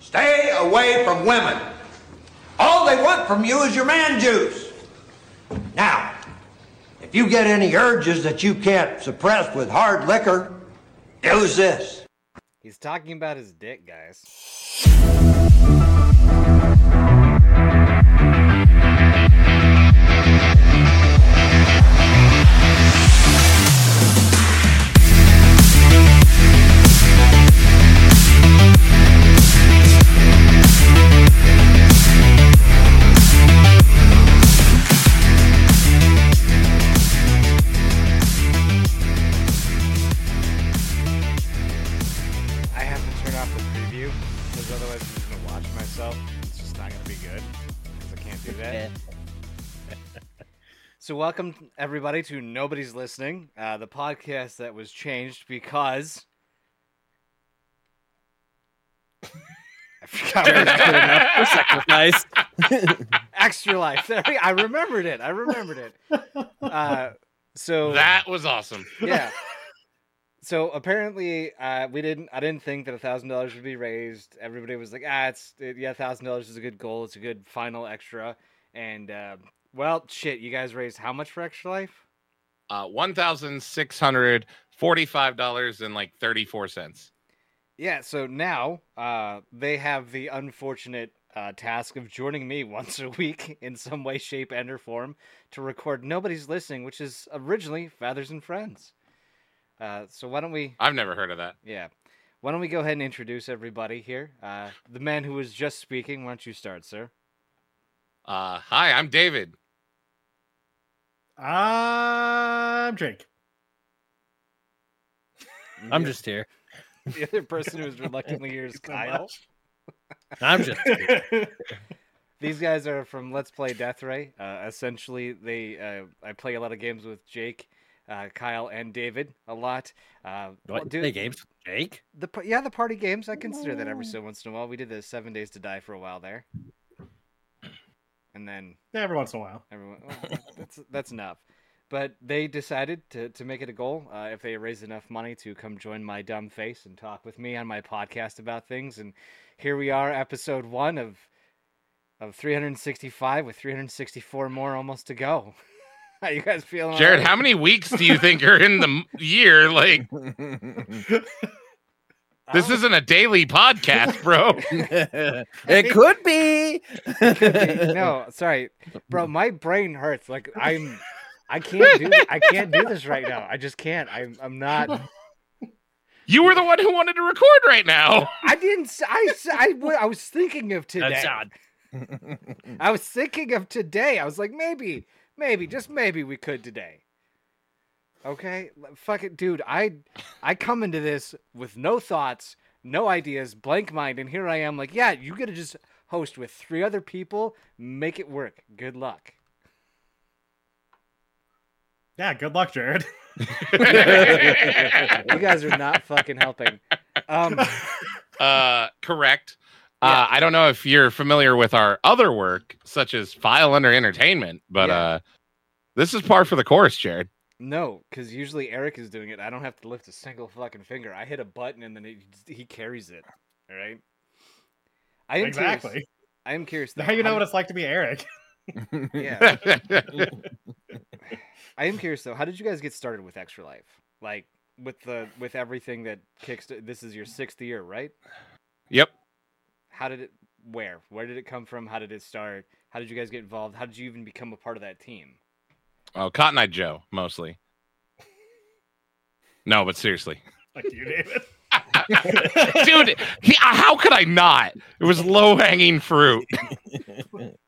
Stay away from women. All they want from you is your man juice. Now, if you get any urges that you can't suppress with hard liquor, use this. He's talking about his dick, guys. Welcome everybody to Nobody's Listening, uh, the podcast that was changed because I forgot what Not good enough for sacrifice. extra life. There we- I remembered it. I remembered it. Uh, so That was awesome. yeah. So apparently, uh, we didn't. I didn't think that a thousand dollars would be raised. Everybody was like, "Ah, it's it, yeah, thousand dollars is a good goal. It's a good final extra." And uh, well, shit, you guys raised how much for Extra Life? Uh, one thousand six hundred forty-five dollars and like thirty-four cents. Yeah. So now, uh, they have the unfortunate uh, task of joining me once a week in some way, shape, and or form to record Nobody's Listening, which is originally Fathers and Friends. Uh, so why don't we? I've never heard of that. Yeah. Why don't we go ahead and introduce everybody here? Uh, the man who was just speaking. Why don't you start, sir? Uh, hi, I'm David. I'm Jake. I'm The- just here. the other person who is reluctantly here is Thank so Kyle. I'm just here. These guys are from Let's Play Deathray. Uh, essentially, they uh, I play a lot of games with Jake, uh, Kyle, and David a lot. Uh, well, What? dude, Play games with Jake? The yeah, the party games. I consider that every so once in a while. We did the Seven Days to Die for a while there, and then Yeah, every once in a while. Everyone, well, that's that's enough. But they decided to, to make it a goal. Uh, if they raise enough money to come join my dumb face and talk with me on my podcast about things, and here we are, episode one of of 365 with 364 more almost to go. how you guys feeling? Jared, alright? how many weeks do you think are in the year? Like, this Oh, isn't a daily podcast, bro. it could be. no, sorry, bro. My brain hurts. Like I'm, I can't do. I can't do this right now. I just can't. I'm. I'm not. You were the one who wanted to record right now. I didn't. s- I. s- I. w- I was thinking of today. That's odd. I was thinking of today. I was like, maybe, maybe, just maybe we could today. Okay, fuck it, dude. I I come into this with no thoughts, no ideas, blank mind, and here I am. Like, yeah, you gotta just host with three other people, make it work. Good luck. Yeah, good luck, Jared. You guys are not fucking helping. Um, Uh, correct. Uh, I don't know if you're familiar with our other work, such as File Under Entertainment, but Yeah. uh, this is par for the course, Jared. No, because usually Eric is doing it. I don't have to lift a single fucking finger. I hit a button and then it, he carries it. All right. I am Curious, exactly. I am curious. though, Now you know how what it's like to be Eric. Yeah. I am curious though. How did you guys get started with Extra Life? Like with the with everything that kicks. This is your sixth year, right? yep. How did it? Where? Where did it come from? How did it start? How did you guys get involved? How did you even become a part of that team? Oh, Cotton Eye Joe, mostly. No, but seriously. Like you, David. Dude, he, uh, how could I not? It was low hanging fruit.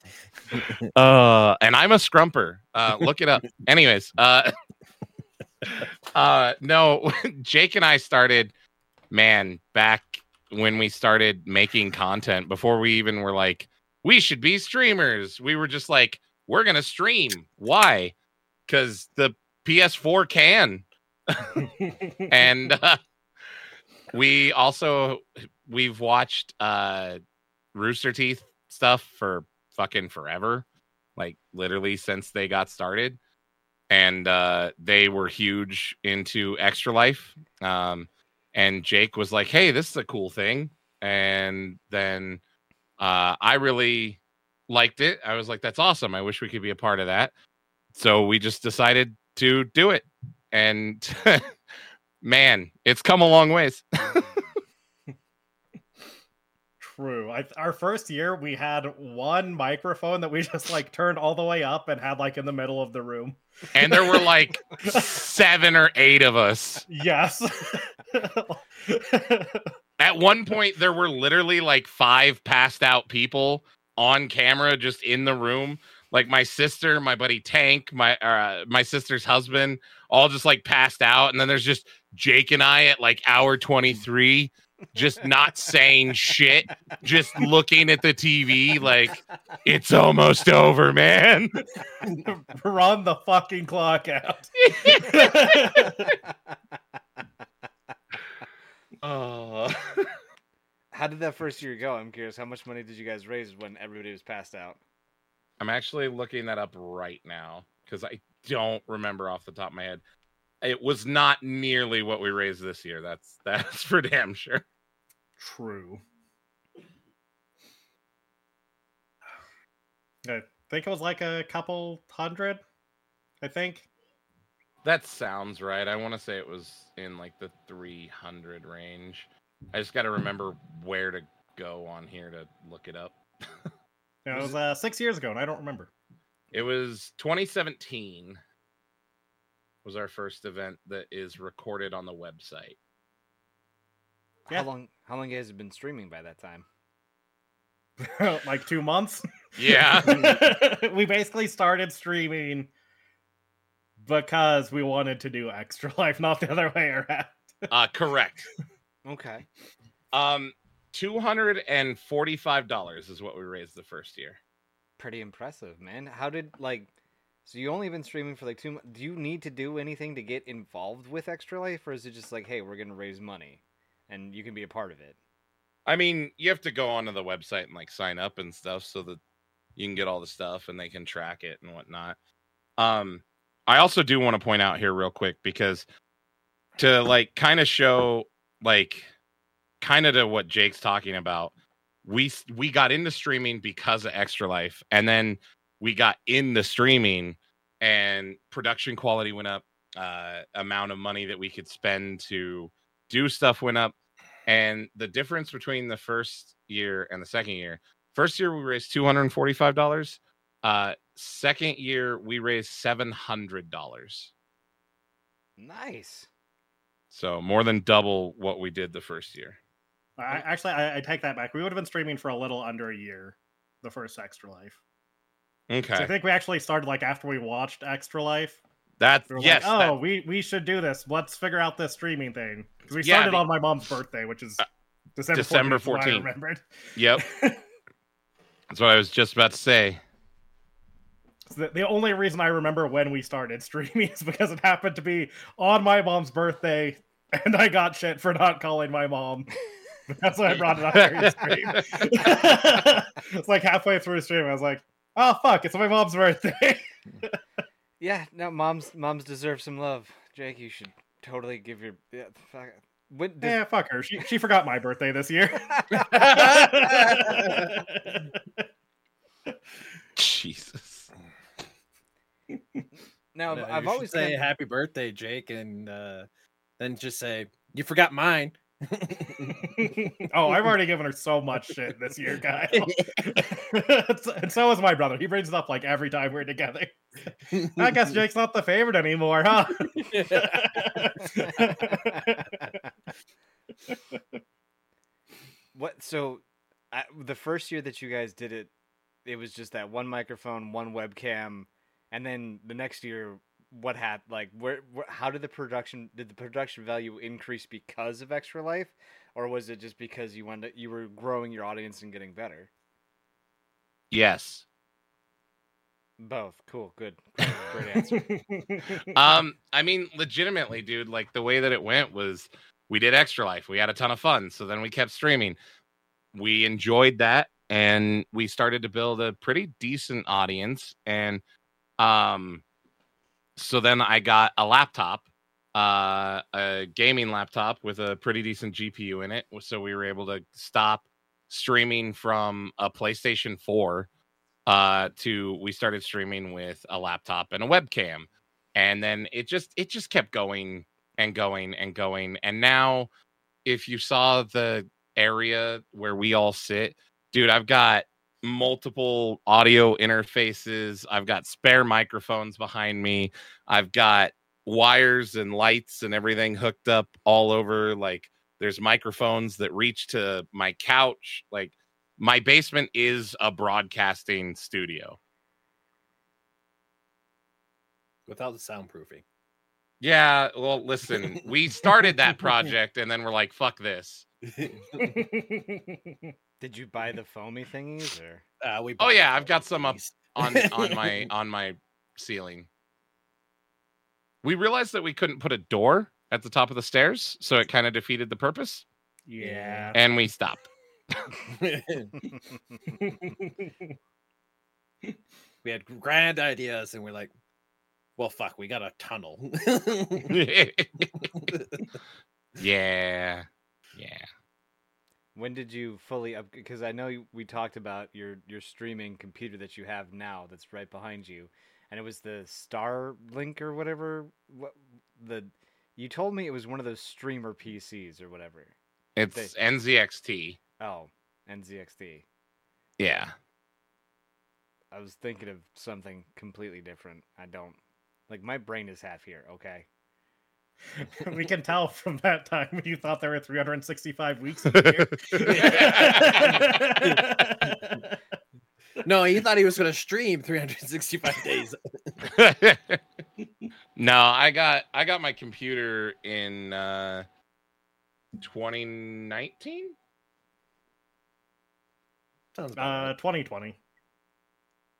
Uh, and I'm a scrumper. Uh, look it up. Anyways, uh, uh, no, Jake and I started, man, back when we started making content before we even were like, we should be streamers. We were just like, we're gonna stream. Why? Because the PS4 can. and uh, we also we've watched uh Rooster Teeth stuff for fucking forever, like literally since they got started. And uh they were huge into Extra Life. Um and Jake was like, "Hey, this is a cool thing." and then uh, I really liked it. I was like, "That's awesome! I wish we could be a part of that." So we just decided to do it, and man, it's come a long ways. True. I, our first year, we had one microphone that we just like turned all the way up and had like in the middle of the room. and there were like seven or eight of us. Yes. At one point, there were literally like five passed out people on camera just in the room. Like my sister, my buddy Tank, my uh, my sister's husband, all just like passed out, and then there's just Jake and I at like hour twenty three, just not saying shit, just looking at the TV like it's almost over, man. Run the fucking clock out. Oh. How did that first year go? I'm curious. How much money did you guys raise when everybody was passed out? I'm actually looking that up right now because I don't remember off the top of my head. It was not nearly what we raised this year. That's that's for damn sure. True. I think it was like a couple hundred. I think. That sounds right. I want to say it was in like the 300 range. I just got to remember where to go on here to look it up. Yeah, it Was was uh, six years ago, and I don't remember. It was 2017 was our first event that is recorded on the website. Yeah. How long? How long has it been streaming by that time? like two months. Yeah. we basically started streaming because we wanted to do extra life, not the other way around. uh correct. Okay. Um $245 is what we raised the first year. Pretty impressive, man. How did like? So you only been streaming for like two months. Do you need to do anything to get involved with Extra Life, or is it just like, hey, we're gonna raise money, and you can be a part of it? I mean, you have to go onto the website and like sign up and stuff so that you can get all the stuff and they can track it and whatnot. Um, I also do want to point out here real quick because to like kind of show like kind of to what Jake's talking about, we we got into streaming because of Extra Life, and then we got in the streaming and production quality went up, uh, amount of money that we could spend to do stuff went up and the difference between the first year and the second year first year we raised $245 uh second year we raised $700 Nice. so more than double what we did the first year I, actually, I, I take that back. We would have been streaming for a little under a year, the first Extra Life. So I think we actually started like after we watched Extra Life. that's We yes like, that- oh, we we should do this. Let's figure out this streaming thing because we Yeah, started the- on my mom's birthday, which is Uh, December December 14th, is what I 14th. remembered. yep that's what i was just about to say So the, the only reason I remember when we started streaming is because it happened to be on my mom's birthday, and I got shit for not calling my mom. That's why I brought it up during the stream. it's like halfway through the stream, I was like, "Oh fuck, it's my mom's birthday." Yeah. No, moms. Moms deserve some love. Jake, you should totally give your. Yeah. Fuck. When does, yeah, fuck her. She she forgot my birthday this year. jesus now No, I've always say kinda- happy birthday, Jake, and uh, then just say you forgot mine. oh, I've already given her so much shit this year, Kyle. and so is my brother. He brings it up like every time we're together. I guess Jake's not the favorite anymore, huh? what? So, I, the first year that you guys did it, it was just that one microphone, one webcam, and then the next year, what happened? Like, where, where? How did the production? Did the production value increase because of Extra Life, or was it just because you wanted you were growing your audience and getting better? yes Both. Cool. Good. Great answer. um i mean legitimately dude like the way that it went was we did extra life we had a ton of fun so then we kept streaming we enjoyed that and we started to build a pretty decent audience and um so then i got a laptop uh, a gaming laptop with a pretty decent GPU in it. So we were able to stop streaming from a PlayStation 4 uh, to we started streaming with a laptop and a webcam. And then it just it just kept going and going and going. And now if you saw the area where we all sit, dude, I've got multiple audio interfaces. I've got spare microphones behind me. I've got wires and lights and everything hooked up all over. Like there's microphones that reach to my couch. Like my basement is a broadcasting studio. Without the soundproofing. Yeah, well, listen, we started that project and then we're like, fuck this. Did you buy the foamy thingies or? Uh, we Oh yeah, I've got some up on on my on my ceiling. We realized that we couldn't put a door at the top of the stairs, so it kind of defeated the purpose, yeah. and we stopped. we had grand ideas, and we're like, "Well, fuck, we got a tunnel." yeah, yeah. When did you fully up? Because I know you, we talked about your your streaming computer that you have now, that's right behind you, and it was the Starlink or whatever. What the? You told me it was one of those streamer PCs or whatever. It's NZXT. Oh, NZXT. Yeah. I was thinking of something completely different. I don't like my brain is half here. Okay. we can tell from that time you thought there were 365 weeks in a year. no, he thought he was going to stream 365 days. no, I got I got my computer in uh 2019. Sounds about uh, right. 2020.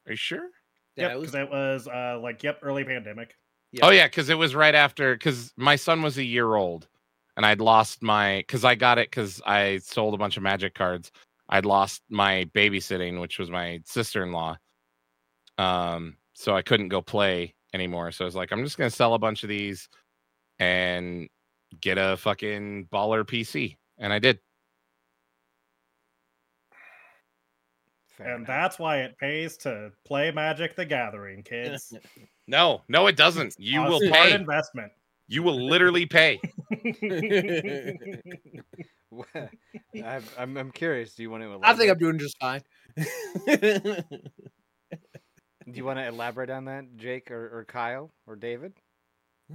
Are you sure? Yeah, yep, it was. because it was uh, like, yep, early pandemic. Yeah. Oh yeah, because it was right after because my son was a year old, and I'd lost my because I got it because I sold a bunch of magic cards. I'd lost my babysitting, which was my sister in law. Um, so I couldn't go play anymore. So I was like, I'm just gonna sell a bunch of these and get a fucking baller PC, and I did. Fair and enough. that's why it pays to play Magic the Gathering, kids. No, no, it doesn't. You A will smart pay. investment. You will literally pay. I'm, I'm I'm curious. Do you want to? Elaborate? I think I'm doing just fine. Do you want to elaborate on that, Jake or, or Kyle or David?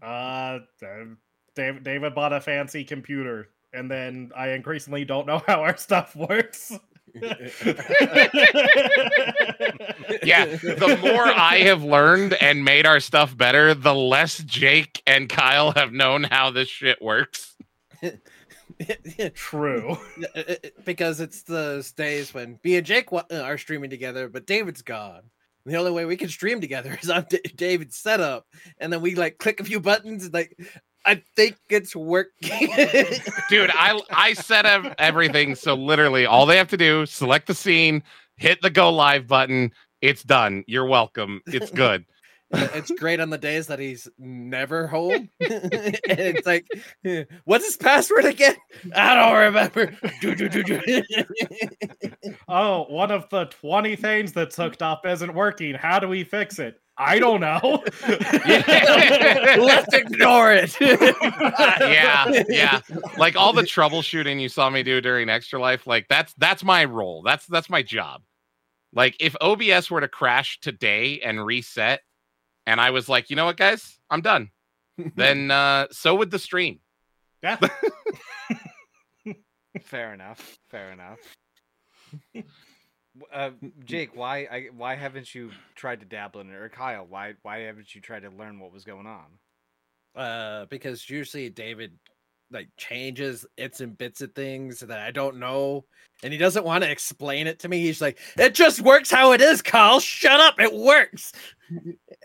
Uh, David, David bought a fancy computer, and then I increasingly don't know how our stuff works. Yeah, the more I have learned and made our stuff better, the less Jake and Kyle have known how this shit works. True. because it's those days when me and Jake uh, are streaming together, but David's gone. The only way we can stream together is on D- David's setup, and then we like click a few buttons. And, like, I think it's working. Dude, I I set up everything so literally all they have to do select the scene, hit the go live button, it's done. You're welcome. It's good. it's great on the days that he's never home. and it's like, what's his password again? I don't remember. Do, do, do, do. Oh, one of the 20 things that's hooked up isn't working. How do we fix it? I don't know. Let's ignore it. yeah, yeah. Like all the troubleshooting you saw me do during Extra Life, like that's that's my role. That's that's my job. Like if OBS were to crash today and reset, and I was like, you know what, guys, I'm done. then uh so would the stream. Yeah. Fair enough. Fair enough. W- Uh, Jake, why I, why haven't you tried to dabble in it? Or Kyle, why why haven't you tried to learn what was going on? uh, because usually David like changes its and bits of things that I don't know, and he doesn't want to explain it to me. He's like, "It just works how it is, Kyle. Shut up. It works."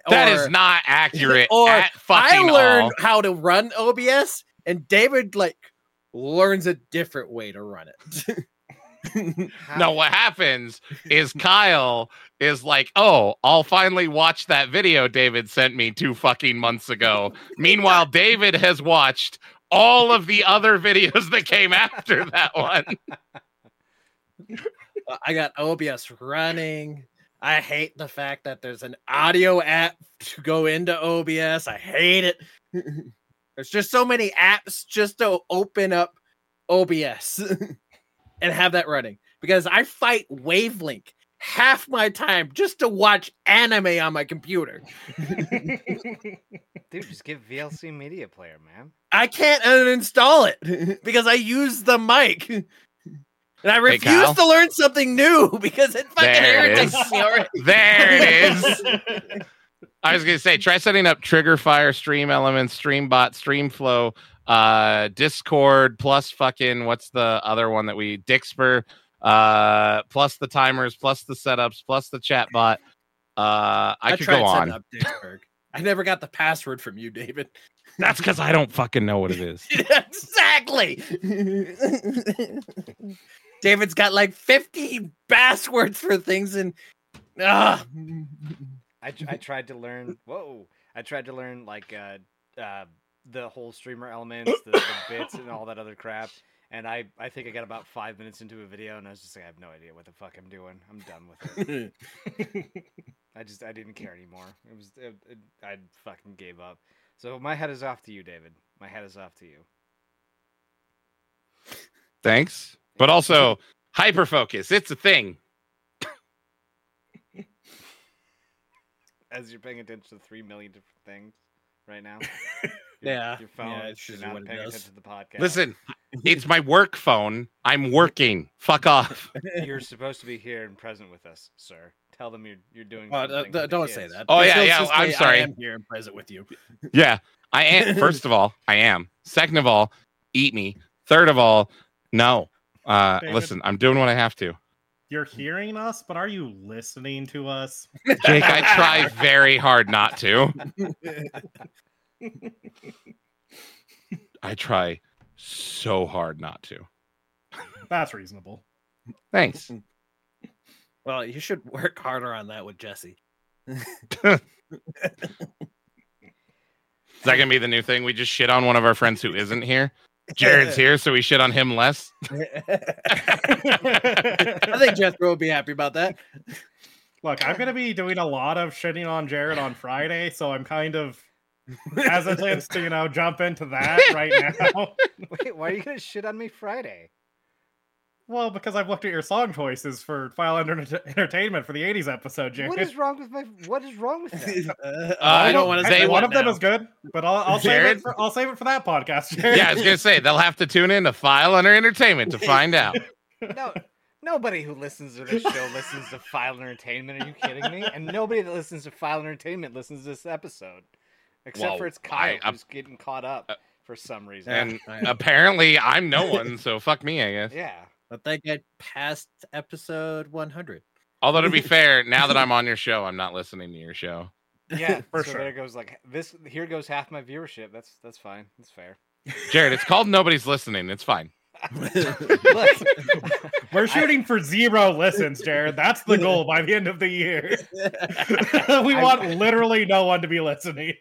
That is Or- not accurate or at I learned all. how to run OBS, and David like learns a different way to run it. No, what happens is Kyle is like, "Oh, I'll finally watch that video David sent me two fucking months ago." Meanwhile, David has watched all of the other videos that came after that one. I got OBS running. I hate the fact that there's an audio app to go into OBS. I hate it. there's just so many apps just to open up OBS and have that running because I fight Wavelink half my time just to watch anime on my computer. Dude, just get VLC Media Player, man. I can't uninstall it because I use the mic. And I refuse Kyle. to learn something new because it fucking There irritates is. me already. There it is. I was gonna say, try setting up Trigger Fire, Stream Elements, Streambot, Streamflow, uh, Discord, plus fucking what's the other one that we Dixper, uh, plus the timers, plus the setups, plus the chatbot. Uh, I, could tried go on. up Dixper. I never got the password from you, David. That's because I don't fucking know what it is. exactly. David's got like 50 passwords for things and ah. I, I tried to learn. Whoa! I tried to learn like uh, uh, the whole streamer elements, the, the bits, and all that other crap. And I, I think I got about five minutes into a video, and I was just like, I have no idea what the fuck I'm doing. I'm done with it. I just, I didn't care anymore. It was, it, it, I fucking gave up. So my head is off to you, David. My head is off to you. Thanks, but also hyper focus. It's a thing. As you're paying attention to three million different things right now. Yeah, Your phone. yeah, it's just not what paying attention to the podcast. Listen, it's my work phone. I'm working. Fuck off. you're supposed to be here and present with us, sir. Tell them you're you're doing. Something d- for don't say that. Oh, yeah, yeah, I'm say sorry. I am here and present with you. Yeah, I am. First of all, I am. Second of all, eat me. Third of all, no. Uh, David. listen, I'm doing what I have to. You're hearing us, but are you listening to us? Jake, I try very hard not to. I try so hard not to. That's reasonable. Thanks. Well, you should work harder on that with Jesse. Is that gonna be the new thing? We just shit on one of our friends who isn't here. Jared's here, so we shit on him less. I think Jethro will be happy about that. Look, I'm gonna be doing a lot of shitting on Jared on Friday, so I'm kind of hesitant to you know jump into that right now. Wait, why are you gonna shit on me Friday? Well, because I've looked at your song choices for File Under Entertainment for the '80s episode, Jared. What is wrong with my? What is wrong with that? Uh, I I don't- don't want to say one what of them now. is good, but I'll, I'll save it. For, I'll save it for that podcast. Jared. Yeah, I was gonna say they'll have to tune in to File Under Entertainment to find out. No, nobody who listens to this show listens to File Entertainment. Are you kidding me? And nobody that listens to File Entertainment listens to this episode, except Well, for it's I- Kyle I'm- who's getting caught up for some reason. And apparently, I'm no one, so fuck me, I guess. yeah. But they get past episode 100. Although to be fair, now that I'm on your show, I'm not listening to your show. Yeah, For so sure. there goes like this. Here goes half my viewership. That's that's fine. That's fair. Jared, it's called Nobody's Listening. It's fine. Look, We're shooting for zero listens, Jared. That's the goal by the end of the year. we I- want literally no one to be listening.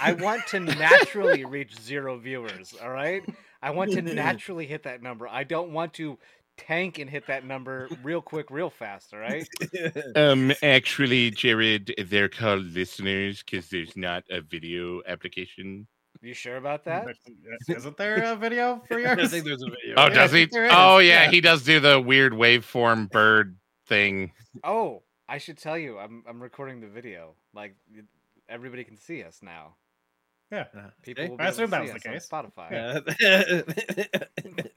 I want to naturally reach zero viewers. All right, I want to naturally hit that number. I don't want to tank and hit that number real quick, real fast. All right. Um, actually, Jared, they're called listeners because there's not a video application. You sure about that? Isn't there a video for I yours? think there's a video. Oh, Yeah, does he? think there is, Oh, yeah, yeah. he does do the weird waveform bird thing. Oh, I should tell you, I'm I'm recording the video. Like everybody can see us now. Yeah. People See? will be I able to that see was the case. Spotify. Yeah.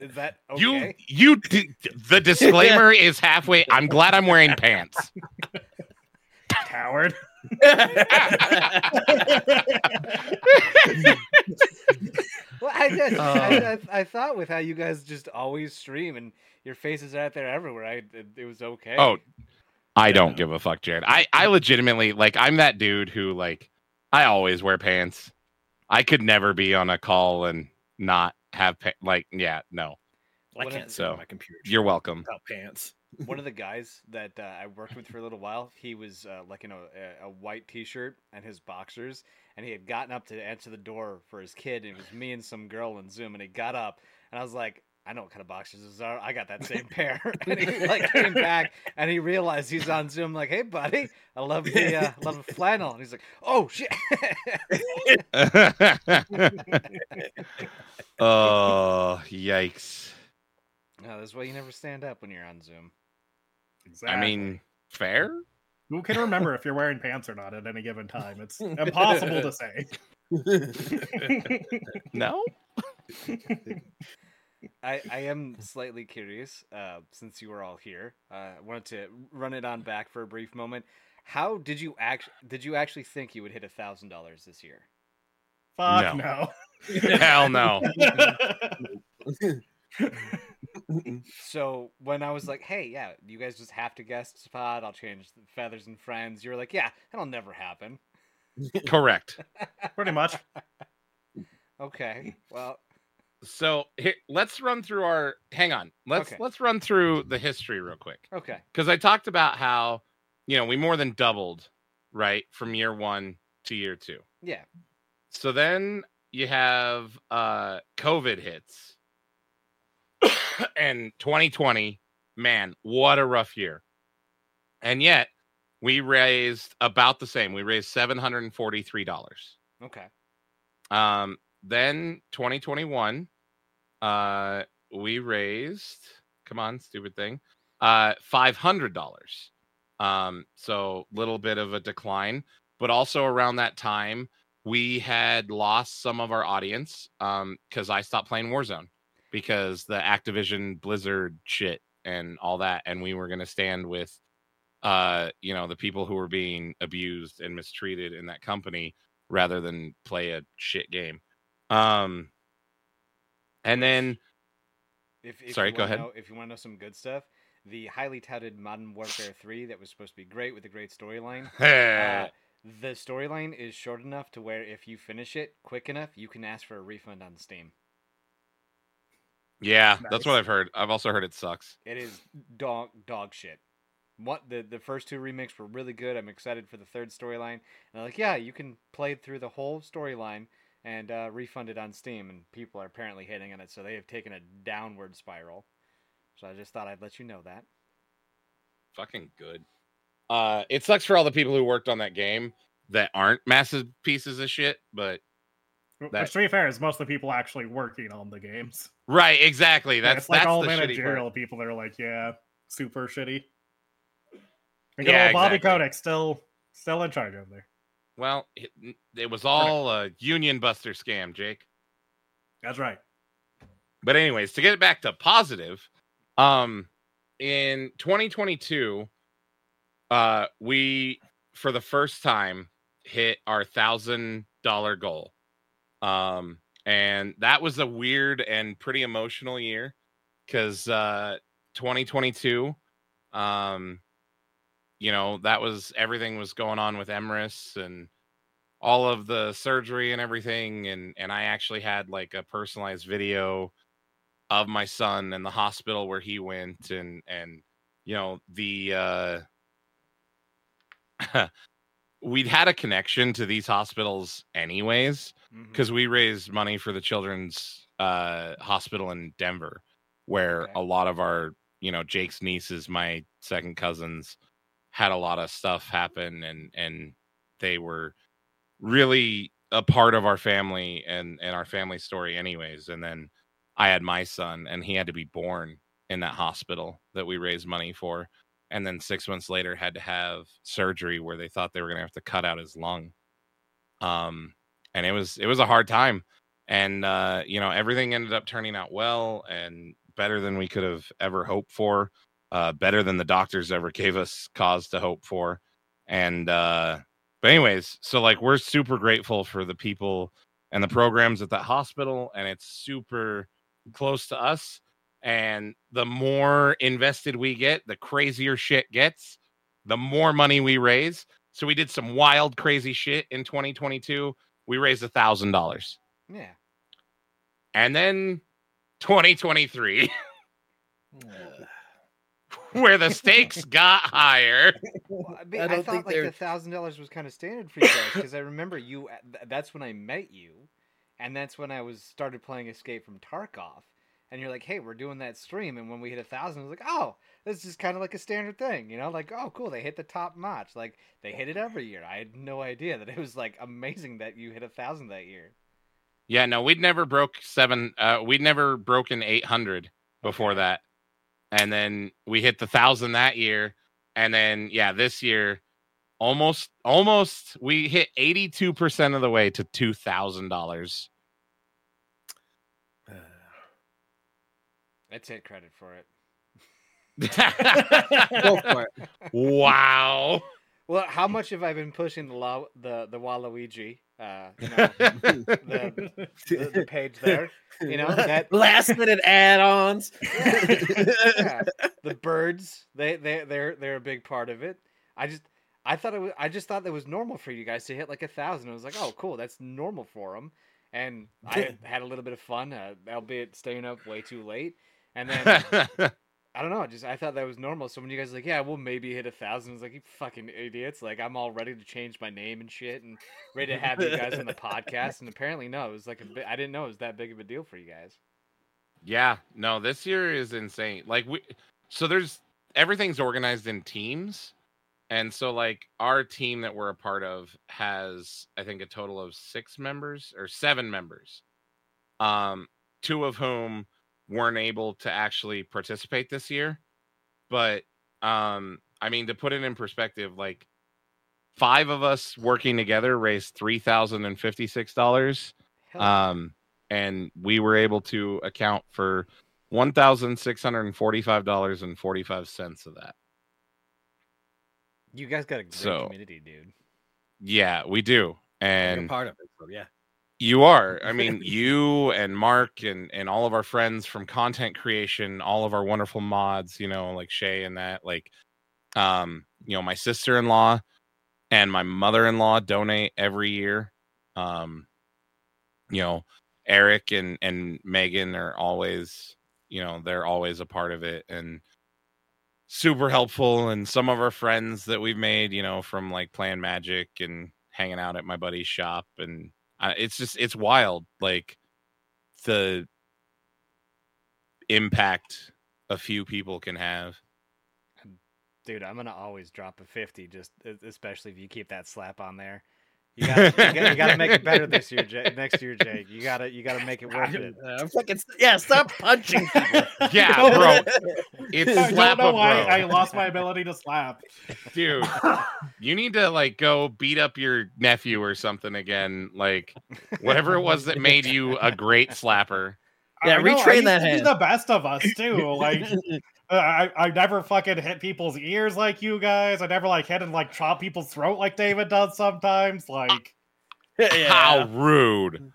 Is that okay? You, you, d- the disclaimer is halfway. I'm glad I'm wearing pants. Coward. Well, I did. Uh. I, I, I thought with how you guys just always stream and your faces are out there everywhere, I it, it was okay. Oh, I don't give a fuck, Jared. I, I legitimately like. I'm that dude who like. I always wear pants. I could never be on a call and not have pa- like. Yeah, no. I can't if- sit on So, my computer. You're welcome. without pants. one of the guys that uh, I worked with for a little while, he was uh, like in a, a, a white T-shirt and his boxers, and he had gotten up to answer the door for his kid, and it was me and some girl in Zoom, and he got up, and I was like. I know what kind of boxers those are. I got that same pair. and he like came back and he realized he's on Zoom. Like, hey, buddy, I love the uh, love the flannel. And he's like, oh shit. oh, yikes. no, that's why you never stand up when you're on Zoom. Exactly. I mean, fair? who can remember if you're wearing pants or not at any given time? It's impossible to say. No? I, I am slightly curious, uh, since you were all here. Uh, I wanted to run it on back for a brief moment. How did you act? Did you actually think you would hit a thousand dollars this year? Fuck No. no. Hell no. So when I was like, "Hey, yeah, you guys just have to guest spot. I'll change the feathers and friends." You were like, "Yeah, that'll never happen." Correct. Pretty much. Okay, well, So here, let's run through our. Hang on. Let's Okay. let's run through the history real quick okay, because I talked about how you know we more than doubled right from year one to year two. yeah, So then you have uh COVID hits. and 2020, man, what a rough year. And yet we raised about the same. We raised $743. okay, Um then 2021 uh we raised come on, stupid thing. Uh $500. Um so little bit of a decline, but also around that time we had lost some of our audience um cuz I stopped playing Warzone because the Activision Blizzard shit and all that and we were going to stand with uh you know the people who were being abused and mistreated in that company rather than play a shit game. Um and then If, if Sorry, go ahead. Know, if you want to know some good stuff, the highly touted Modern Warfare 3 that was supposed to be great with a great storyline. Uh, the storyline is short enough to where if you finish it quick enough, you can ask for a refund on Steam. yeah, that's what I've heard. I've also heard it sucks. It is dog dog shit. What the the first two remakes were really good. I'm excited for the third storyline. And they're like, yeah, you can play through the whole storyline and uh, refund it on Steam. And people are apparently hitting on it, so they have taken a downward spiral. So I just thought I'd let you know that. Fucking good. Uh it sucks for all the people who worked on that game that aren't massive pieces of shit, but That- Which, to be fair, is most of the people actually working on the games. right, exactly. Yeah, That's it's like that's all the managerial people that are like, yeah, super shitty. And Yeah, old Bobby exactly. Kotick still still in charge over there. Well, it, it was all a union buster scam, Jake. That's right. But anyways, to get it back to positive, um in 2022 uh we for the first time hit our thousand dollar goal. Um and that was a weird and pretty emotional year because uh 2022 um you know that was everything was going on with Emrys and all of the surgery and everything and and I actually had like a personalized video of my son and the hospital where he went and and you know the uh we'd had a connection to these hospitals anyways because we raised money for the children's uh hospital in denver where Okay. a lot of our you know jake's nieces my second cousins had a lot of stuff happen and and they were really a part of our family and and our family story anyways and then i had my son and he had to be born in that hospital that we raised money for and then six months later had to have surgery where they thought they were going to have to cut out his lung. Um and it was it was a hard time and uh you know everything ended up turning out well and better than we could have ever hoped for uh better than the doctors ever gave us cause to hope for. And uh but anyways so like we're super grateful for the people and the programs at that hospital and it's super close to us. And the more invested we get the crazier shit gets the more money we raise. So we did some wild crazy shit in 2022 we raised a thousand dollars. Yeah. and then 2023 where the stakes got higher. Well, I, mean, I I, thought think like the thousand dollars was kind of standard for you guys because I remember you. That's when I met you, and that's when I was started playing Escape from Tarkov. And you're like, "Hey, we're doing that stream," and when we hit a thousand, I was like, "Oh, this is kind of like a standard thing, you know? Like, oh, cool, they hit the top notch. Like, they hit it every year. I had no idea that it was like amazing that you hit a thousand that year. Yeah, no, we'd never broke seven. Uh, we'd never broken eight hundred before Okay. that, and then we hit the thousand that year, and then yeah, this year, almost, almost, we hit eighty two percent of the way to two thousand dollars. Uh. I take credit for it. Go for it. wow. Well, how much have I been pushing the la- the the Waluigi? Uh, you know, the, the, the page there. You know that Last minute add-ons. yeah, the birds they they they're they're a big part of it. I just I thought it was I just thought that was normal for you guys to hit like a thousand. I was like, oh, cool, that's normal for them. And I had a little bit of fun, uh, albeit staying up way too late. And then I don't know, just I thought that was normal. So when you guys were like, yeah, we'll maybe hit a thousand, I was like, you fucking idiots! Like I'm all ready to change my name and shit, and ready to have you guys on the podcast. And apparently, no, it was like a bit. I didn't know it was that big of a deal for you guys. Yeah, no, this year is insane. Like we so there's everything's organized in teams. And so like our team that we're a part of has I think a total of 6 members or 7 members. Um two of whom weren't able to actually participate this year. But um I mean to put it in perspective like 5 of us working together raised $3056 um, and we were able to account for one thousand six hundred and forty-five dollars and forty-five cents of that. you guys got a great so- community, dude. Yeah, we do, You're and part of it, so yeah. You are. I mean, you and Mark and and all of our friends from content creation, all of our wonderful mods, you know, like Shay and that, like, um, you know, my sister-in-law and my mother-in-law donate every year. Um, you know, Eric and and Megan are always, you know, they're always a part of it and super helpful. And some of our friends that we've made, you know, from like playing Magic and hanging out at my buddy's shop, and uh, it's just it's wild, like the impact a few people can have. Dude, I'm gonna always drop a fifty, just especially if you keep that slap on there. You gotta, you gotta, you gotta make it better this year, Jake. Next year, Jake. You gotta, you gotta make it worth it. Uh, fucking yeah, stop punching people. Yeah, bro. know- It's I slap don't know why. I lost my ability to slap. dude you need to like go beat up your nephew or something again like whatever it was that made you a great slapper Yeah, I know, I retrain used that to be the best of us too. Like uh, I, I never fucking hit people's ears like you guys. I never like hit and like chop people's throat like David does sometimes. Like yeah. how rude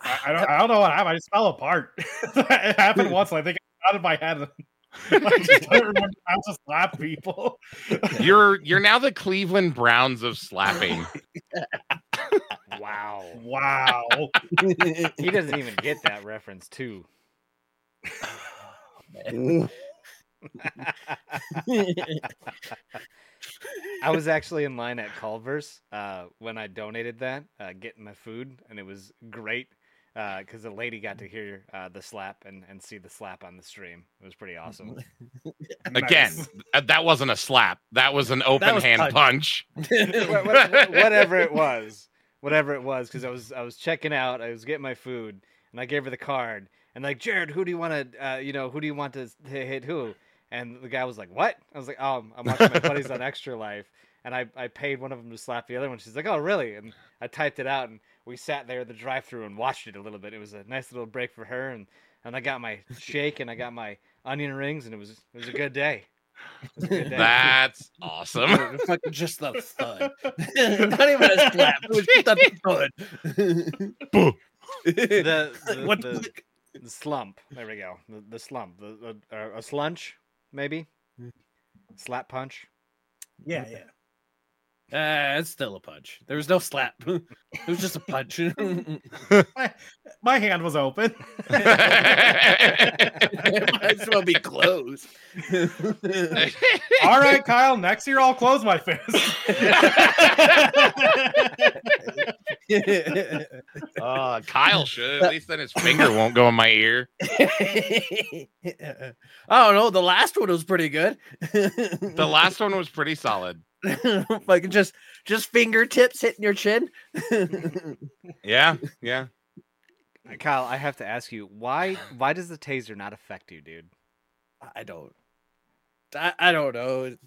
I, I don't I don't know what happened. I just fell apart. it happened once. and I think it's out of my head. I just don't remember how to slap people. you're you're now the cleveland browns of slapping Wow. Wow. He doesn't even get that reference too. I was actually in line at Culver's uh, when I donated that, uh, getting my food, and it was great because the lady got to hear uh, the slap and, and see the slap on the stream. It was pretty awesome. again uh, that wasn't a slap that was an open was hand punch. punch, Wha- wha- wha- whatever it was, whatever it was, because I was I was checking out, I was getting my food, and I gave her the card, and like Jared, who do you want to, uh, you know, who do you want to, to hit who? And the guy was like, "What?" I was like, "Oh, I'm watching my buddies on Extra Life," and I I paid one of them to slap the other one. She's like, "Oh, really?" And I typed it out, and we sat there at the drive-through and watched it a little bit. It was a nice little break for her, and and I got my shake and I got my onion rings, and it was it was a good day. A good day. that's awesome fucking just the thud. Not even a slap. It was just a thud. the, the, What the, the slump. There we go. The, the slump. The, the, uh, a slunch, maybe. Slap punch. Yeah, yeah. Uh, it's still a punch. There was no slap. it was just a punch. My, my hand was open. it might as well be closed. All right, Kyle. Next year I'll close my fist. uh, Kyle should. At least then his finger won't go in my ear. I don't know. The last one was pretty good. The last one was pretty solid. like just just fingertips hitting your chin. Yeah, yeah. Uh, Kyle, I have to ask you why why does the taser not affect you, dude? I don't. I, I don't know. It-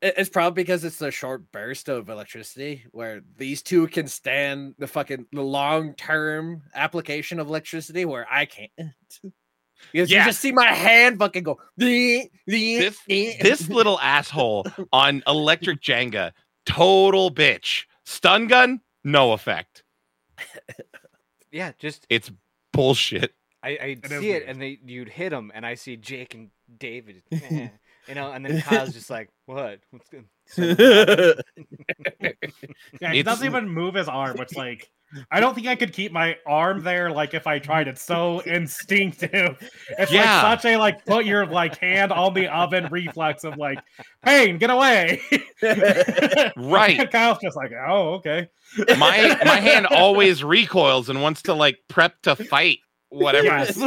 It's probably because it's the short burst of electricity where these two can stand the fucking the long term application of electricity where I can't. Because you Yeah. just see my hand fucking go. This, This this little asshole on electric Jenga, total bitch. Stun gun, no effect. Yeah, just It's bullshit. I, I It is see it, and they you'd hit them, and I see Jake and David, eh, you know, and then Kyle's just like, "What? What's good?" Yeah, he It's- doesn't even move his arm, which like I don't think I could keep my arm there like if I tried. It's so instinctive. It's Yeah. like such a like put your like hand on the oven reflex of like pain, get away. Right. Kyle's just like, oh, okay. My my hand always recoils and wants to like prep to fight whatever. Yes.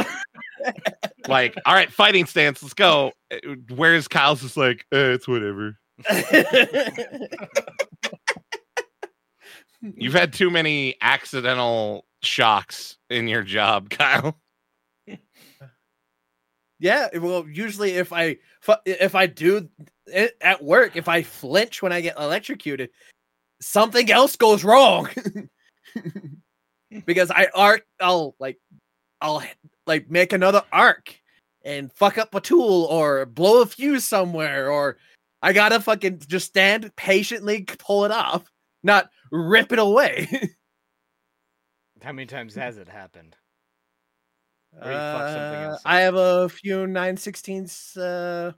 Like, all right, fighting stance, let's go. Whereas Kyle's just like, eh, it's whatever. You've had too many accidental shocks in your job, Kyle. yeah, well, usually if I if I do it at work, if I flinch when I get electrocuted, something else goes wrong. because I arc, I'll like, I'll like make another arc and fuck up a tool or blow a fuse somewhere, or I gotta fucking just stand patiently, pull it off, not rip it away. How many times has it happened? Or you fuck something Uh, I have a few 916s uh,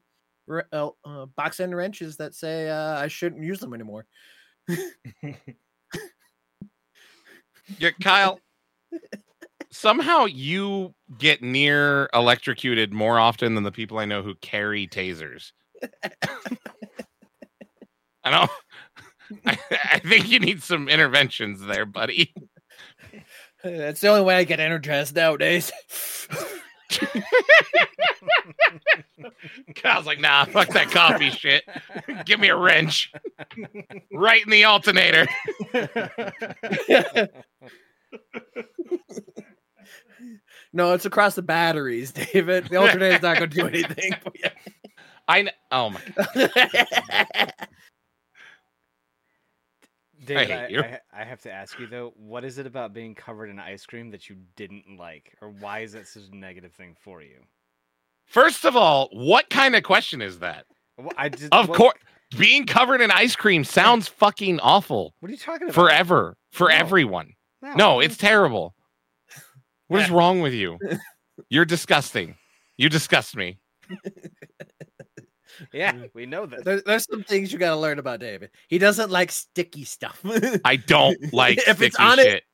re- uh, uh, box end wrenches that say uh, I shouldn't use them anymore. Yeah, Kyle. somehow you get near electrocuted more often than the people I know who carry tasers. I don't. I, I think you need some interventions there, buddy. That's the only way I get energized nowadays. Kyle's like, nah, fuck that coffee shit. Give me a wrench right in the alternator. no, it's across the batteries, David. The alternator's not going to do anything. I kn- oh my David, hate I, you. I, I have to ask you though, what is it about being covered in ice cream that you didn't like, or why is that such a negative thing for you? First of all, what kind of question is that? Wh- I just, Of course, being covered in ice cream sounds fucking awful. What are you talking about? Forever. For No. everyone. No, it's terrible. What is wrong with you? You're disgusting. You disgust me. yeah, mm. we know that. There, there's some things you got to learn about David. He doesn't like sticky stuff. I don't like If sticky it's on it-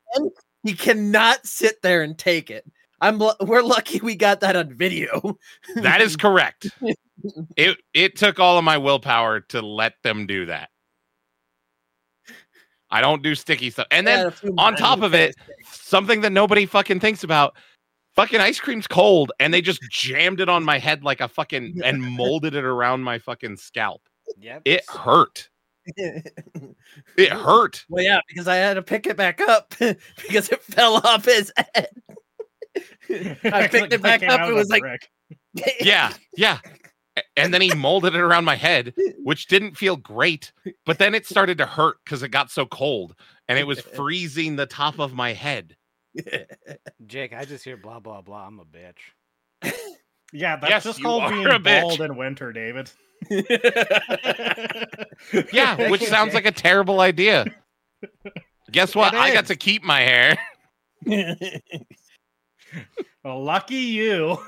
he cannot sit there and take it. I'm we're lucky we got that on video. That is correct. It it took all of my willpower to let them do that. I don't do sticky stuff. And then Had a few on top of it, something that nobody fucking thinks about. Fucking ice cream's cold, and they just jammed it on my head like a fucking and molded it around my fucking scalp. Yep. It hurt. It hurt. well, yeah, because I had to pick it back up because it fell off his head. I picked it back up. It was like, brick. Yeah, yeah. And then he molded it around my head, which didn't feel great. But then it started to hurt because it got so cold and it was freezing the top of my head. Jake, I just hear blah blah blah. I'm a bitch. Yeah, that's Yes, just called being a bitch. bald in winter, David. Yeah, which sounds like a terrible idea. Guess what? I got to keep my hair. Well, lucky you.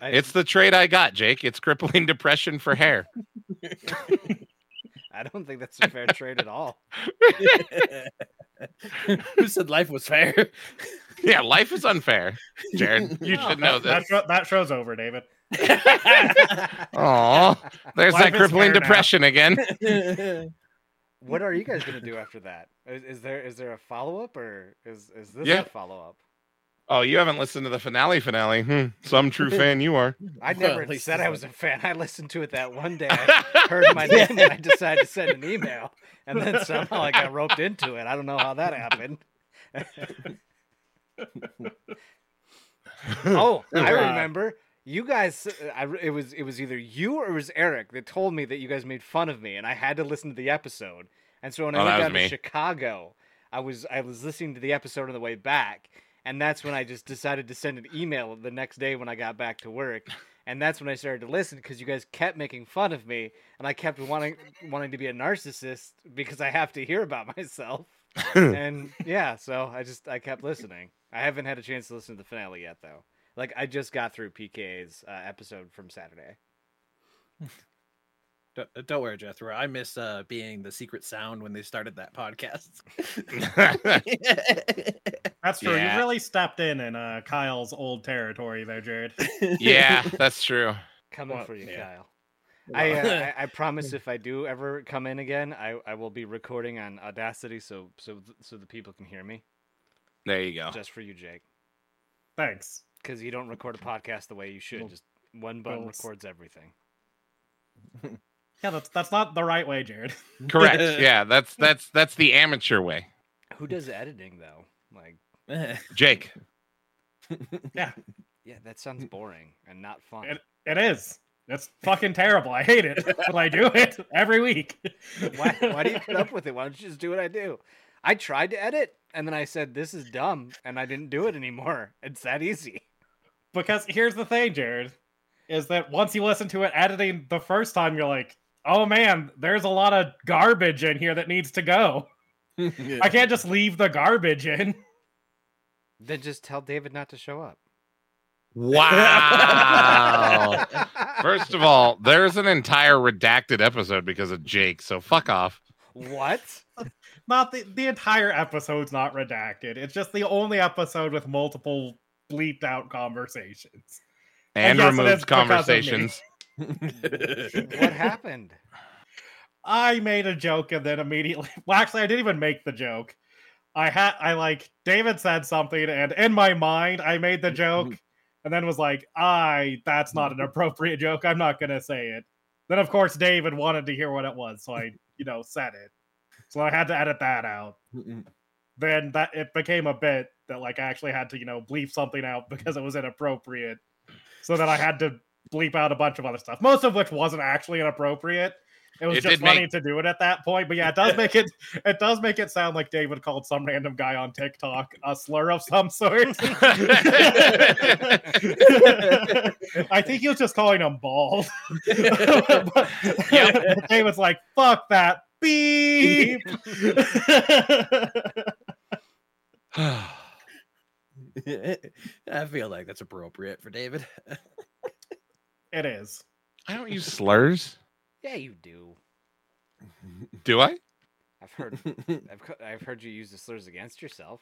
It's the trade I got, Jake. It's crippling depression for hair. I don't think that's a fair trade at all. Who said life was fair? Yeah, life is unfair, Jared. You should know that, this. show, that show's over, David. Aw, there's Life that is crippling fair now. depression again. What are you guys gonna do after that? Is, is there is there a follow up or is is this Yeah. a follow up? Oh, you haven't listened to the finale finale. Hmm. Some true fan you are. I never at least said I was a fan. I listened to it that one day. I heard my name and I decided to send an email, and then somehow I got roped into it. I don't know how that happened. oh, I remember. You guys, I, it was it was either you or it was Eric that told me that you guys made fun of me, and I had to listen to the episode. And so when I Oh, went that down to. Chicago, I was I was listening to the episode on the way back, and that's when I just decided to send an email the next day when I got back to work. And that's when I started to listen because you guys kept making fun of me, and I kept wanting wanting to be a narcissist because I have to hear about myself. and yeah, so I just I kept listening. I haven't had a chance to listen to the finale yet, though. Like I just got through PK's uh, episode from Saturday. don't, don't worry, Jethro. I miss uh, being the secret sound when they started that podcast. That's true. Yeah. You really stepped in in uh, Kyle's old territory there, Jared. yeah, that's true. Coming Well, for you, yeah. Kyle. I, uh, I I promise if I do ever come in again, I, I will be recording on Audacity so so so the people can hear me. There you go. Just for you, Jake, Thanks. because you don't record a podcast the way you should. Just one button well, records everything. Yeah, that's that's not the right way, Jared. Correct. Yeah, that's that's that's the amateur way. Who does editing though? Like, Jake. yeah, Yeah, that sounds boring and not fun. It- It is. It's fucking terrible. I hate it, but I do it every week. why, why do you put up with it? Why don't you just do what I do? I tried to edit and then I said this is dumb and I didn't do it anymore. It's that easy. Because here's the thing, Jared, is that once you listen to it editing the first time, you're like, oh man, there's a lot of garbage in here that needs to go. I can't just leave the garbage in. Then just tell David not to show up. Wow. First of all, there's an entire redacted episode because of Jake, so fuck off. what? Not the, the entire episode's not redacted. It's just the only episode with multiple bleeped out conversations. And yes, removed because of me. conversations. What happened? I made a joke and then immediately well actually I didn't even make the joke. I had I like David said something and in my mind I made the joke and then was like, I that's not an appropriate joke. I'm not gonna say it. Then of course David wanted to hear what it was, so I, you know, said it. So I had to edit that out. Then that it became a bit that like I actually had to, you know, bleep something out because it was inappropriate. So that I had to bleep out a bunch of other stuff, most of which wasn't actually inappropriate. It was It just funny make- to do it at that point. But yeah, it does make it it does make it sound like David called some random guy on TikTok a slur of some sort. I think he was just calling him bald. but, Yep. David's like, fuck that. Beep. I feel like that's appropriate for David. It is. I don't use slurs. Yeah, you do. Do I? I've heard I've co- I've heard you use the slurs against yourself.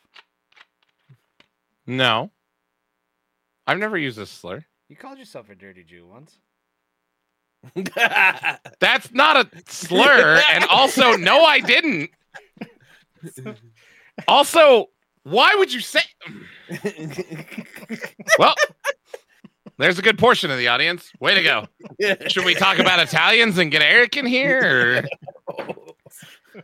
No. I've never used a slur. You called yourself a dirty Jew once. That's not a slur. and also, no, I didn't. Also, why would you say? Well, there's a good portion of the audience. Way to go. Should we talk about Italians and get Eric in here? or-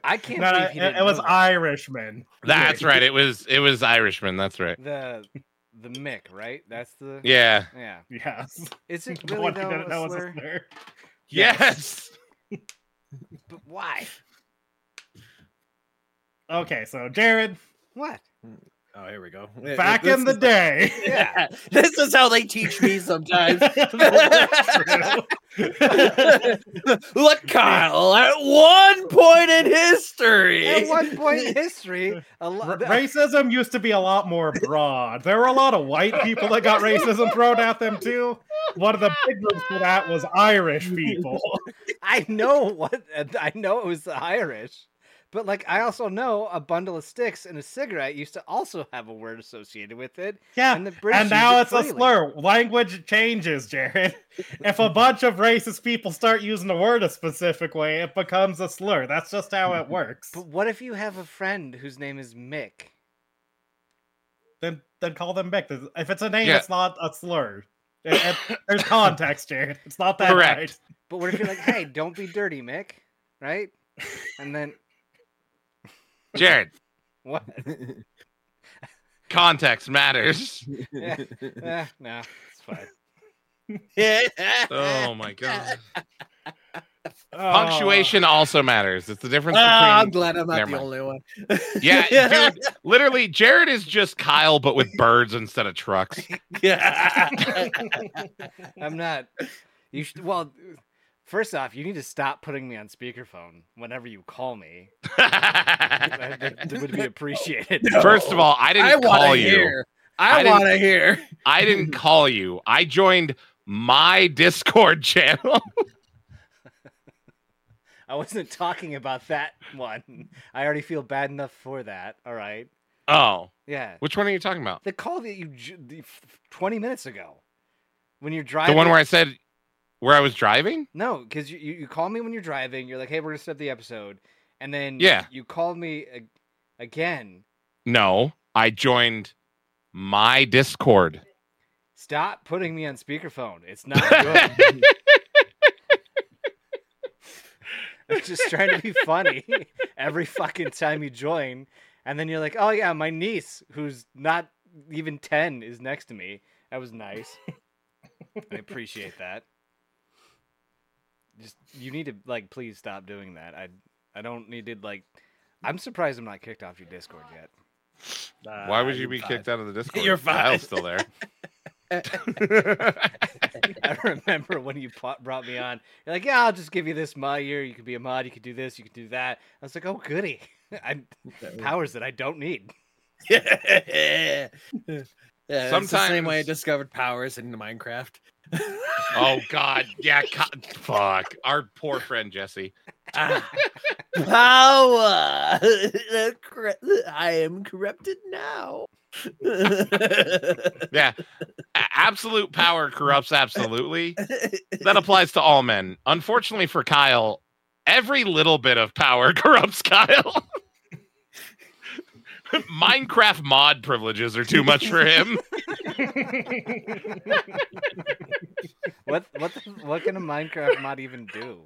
I can't No, believe it, he it didn't was know that. Irishman. That's right. It was it was Irishman. That's right. the the Mick, right? That's the Yeah. yeah. Yes. Is it The really one who though didn't know was a slur? slur. Yes. But why? Okay, so Jared, What? Oh, here we go. back in the day. Yeah. this is how they teach me sometimes. Look, Kyle, at one point in history. At one point in history, a R- lot. racism used to be a lot more broad. There were a lot of white people that got racism thrown at them too. one of the big ones for that was Irish people. I know what I know it was the Irish, but like I also know a bundle of sticks and a cigarette used to also have a word associated with it. Yeah, And the British and now it it's a slur. Language changes, Jared. If a bunch of racist people start using the word a specific way, it becomes a slur. That's just how it works. But what if you have a friend whose name is Mick? Then, then call them Mick. If it's a name, Yeah. it's not a slur. It- it- there's context, Jared. It's not that Correct. right. But what if you're like, hey, don't be dirty, Mick, right? And then Jared, what? context matters. Eh, eh, no, it's fine. Oh my god. Oh. Punctuation also matters. It's the difference Ah, I'm glad I'm not Never the mind. only one. Yeah, dude. Literally, Jared is just Kyle, but with birds instead of trucks. yeah. I'm not. You should. Well, first off, you need to stop putting me on speakerphone whenever you call me. That, that- that would be appreciated. First of all, I didn't I call to you. hear. I I, want to hear. I didn't call you. I joined my Discord channel. I wasn't talking about that one. I already feel bad enough for that. All right. Oh, Yeah. which one are you talking about? The call that you j- the f- 20 minutes ago when you're driving. The one where I said where I was driving? No, because you, you you call me when you're driving. You're like, hey, we're gonna start the episode, and then Yeah. you called me ag- again. No, I joined my Discord. Stop putting me on speakerphone. It's not good. I'm just trying to be funny every fucking time you join, and then you're like, oh yeah, my niece, who's not even ten, is next to me. That was nice. I appreciate that. Just you need to like please stop doing that. I I don't need to like. I'm surprised I'm not kicked off your Discord yet. Uh, Why would you be kicked out of the Discord? You're Kyle's fine. still there. I remember when you brought me on. You're like, yeah, I'll just give you this mod here. You could be a mod. You could do this. You could do that. I was like, oh, goody. I powers that I don't need. yeah, it's the same Sometimes- way I discovered powers in Minecraft. Oh God, yeah. co- fuck, our poor friend Jesse. Ah. Power. I am corrupted now. Yeah, absolute power corrupts absolutely. That applies to all men. Unfortunately for Kyle, every little bit of power corrupts Kyle. Minecraft mod privileges are too much for him. What what the, what can a Minecraft mod even do?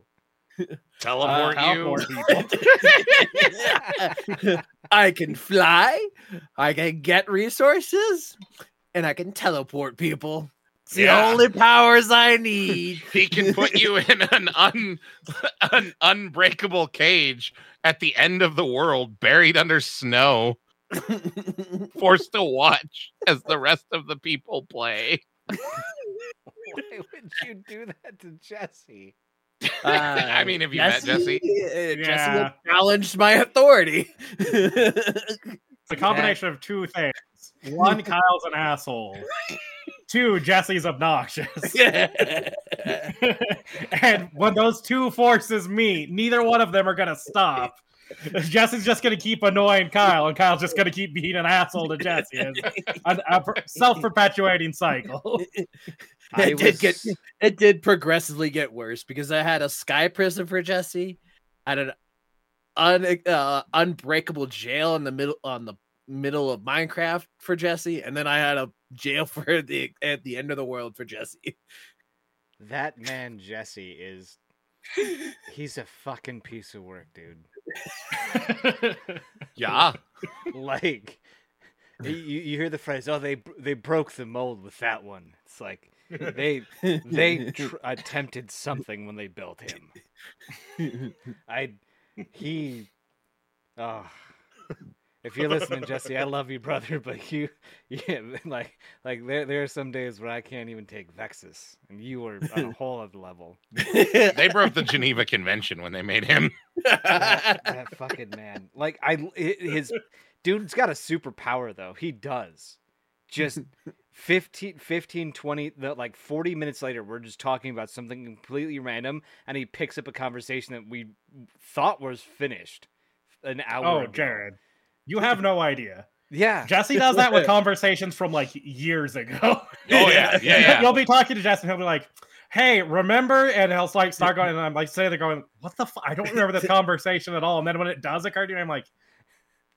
Teleport Uh, you. teleport. I can fly, I can get resources, and I can teleport people. It's the Yeah. only powers I need. He can put you in an un an unbreakable cage at the end of the world, buried under snow, forced to watch as the rest of the people play. Why would you do that to Jesse? I mean, if you met Jesse? uh, Jesse Yeah. challenged my authority. It's a combination of two things. One, Kyle's an asshole. Two, Jesse's obnoxious. and when those two forces meet, neither one of them are gonna stop. Jesse's just gonna keep annoying Kyle, and Kyle's just gonna keep being an asshole to Jesse. It's a, a self-perpetuating cycle. I it did get it did progressively get worse because I had a sky prison for Jesse, I had an un, uh, unbreakable jail in the middle on the middle of Minecraft for Jesse, and then I had a jail for the at the end of the world for Jesse. That man Jesse is he's a fucking piece of work, dude. Yeah. Like you, you hear the phrase, "Oh, they they broke the mold with that one." It's like they they tr- attempted something when they built him. I he oh if you're listening, Jesse, I love you, brother, but you yeah like like there there are some days where I can't even take Vexus, and you are on a whole other level. They broke the Geneva Convention when they made him. that, that fucking man. Like I, his dude's got a superpower though. He does. Just 15, 15 20 the, like 40 minutes later we're just talking about something completely random and he picks up a conversation that we thought was finished an hour Oh, ago. Jared, you have no idea. yeah Jesse does that with conversations from like years ago. Oh yeah, yeah, yeah. You'll be talking to Jesse, and he'll be like, "Hey, remember?" And he'll like start going, and I'm like sitting there going, "What the? fuck? I don't remember this conversation at all." And then when it does occur to me, I'm like,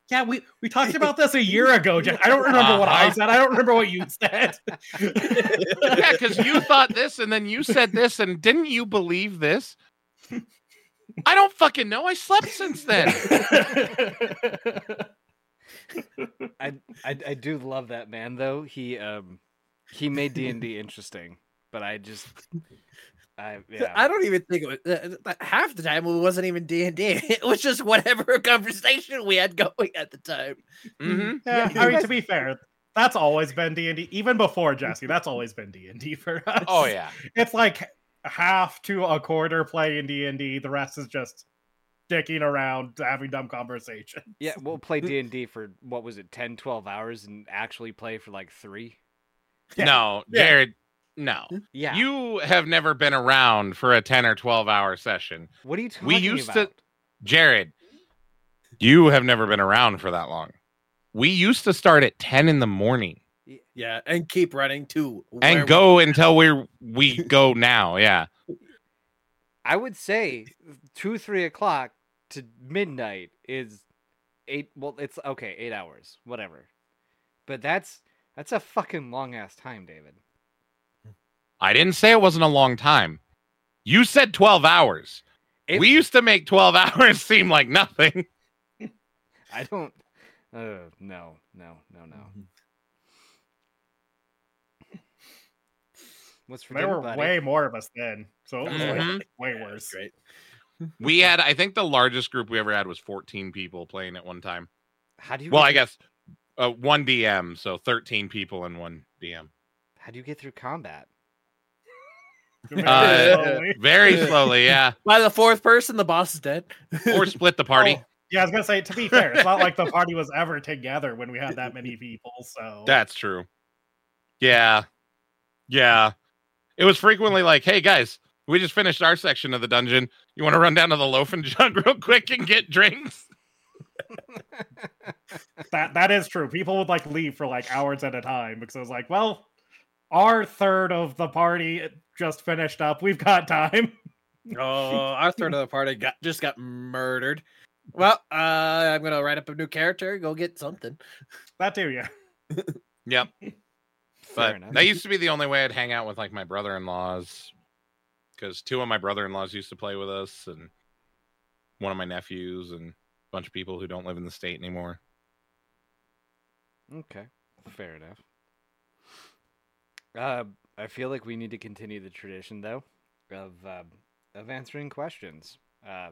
"Yeah, we we talked about this a year ago. Jess. I don't remember what I Uh-huh. said. I don't remember what you said." yeah, because you thought this and then you said this, and didn't you believe this? I don't fucking know. I slept since then. I, I i do love that man though he um he made d&d interesting but i just i yeah I don't even think it was half the time. It wasn't even D and D. It was just whatever conversation we had going at the time. hmm yeah, Yeah, I mean, to be fair, that's always been D and D. Even before Jesse, that's always been D and D for us. Oh yeah. it's like half to a quarter play in D and D. The rest is just dicking around, having dumb conversation. yeah we'll play d&d for what was it 10 12 hours and actually play for like three Yeah. No, Yeah. Jared. No, yeah you have never been around for a ten or twelve hour session. what are you talking about? we used to- Jared, you have never been around for that long. We used to start at ten in the morning Yeah, and keep running too. and go until we're we go now. Yeah. I would say two, three o'clock to midnight is eight. Well, it's okay, eight hours, whatever. But that's that's a fucking long ass time, David. I didn't say it wasn't a long time. You said 12 hours. It- we used to make 12 hours seem like nothing. I don't. Uh, no, no, no, no. What's for There dinner, were buddy? way more of us then, so it was like, Mhm. way Yeah, worse. great. We had, I think the largest group we ever had was 14 people playing at one time. How do you? Well, get I guess uh, one DM, so 13 people and one DM. How do you get through combat? Very Uh, slowly. Very slowly, yeah. By the fourth person, the boss is dead. Or split the party. Oh, yeah, I was gonna say. To be fair, it's not like the party was ever together when we had that many people. So That's true. Yeah. Yeah. It was frequently like, hey guys, we just finished our section of the dungeon. You want to run down to the loaf and jug real quick and get drinks? that that is true. People would like leave for like hours at a time because I was like, well, our third of the party just finished up. We've got time. Oh, our third of the party got just got murdered. Well, uh, I'm gonna write up a new character. Go get something. That too, yeah. Yep. Fair But enough. that used to be the only way I'd hang out with like my brother in laws. Because two of my brother in laws used to play with us, and one of my nephews, and a bunch of people who don't live in the state anymore. Okay, fair enough. Uh, I feel like we need to continue the tradition though of uh, of answering questions. Uh,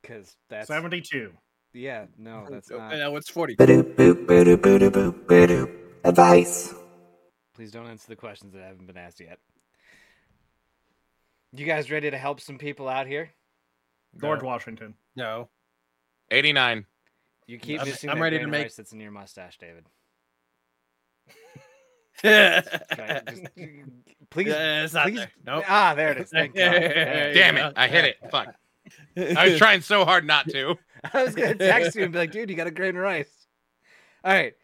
because that's Seventy-two. yeah, no, that's not. I know it's forty. Ba-doop, boop, ba-doop, ba-doop, boop, ba-doop. Advice. Please don't answer the questions that haven't been asked yet. You guys ready to help some people out here? George Washington. No. 89. You keep I'm- missing I'm that ready to grain make- rice that's in your mustache, David. yeah, just- please, it's not please. there. Nope. Ah, there it is. Thank God. Damn it. I hit it. Fuck. I was trying so hard not to. I was gonna text you and be like, dude, you got a grain of rice. All right.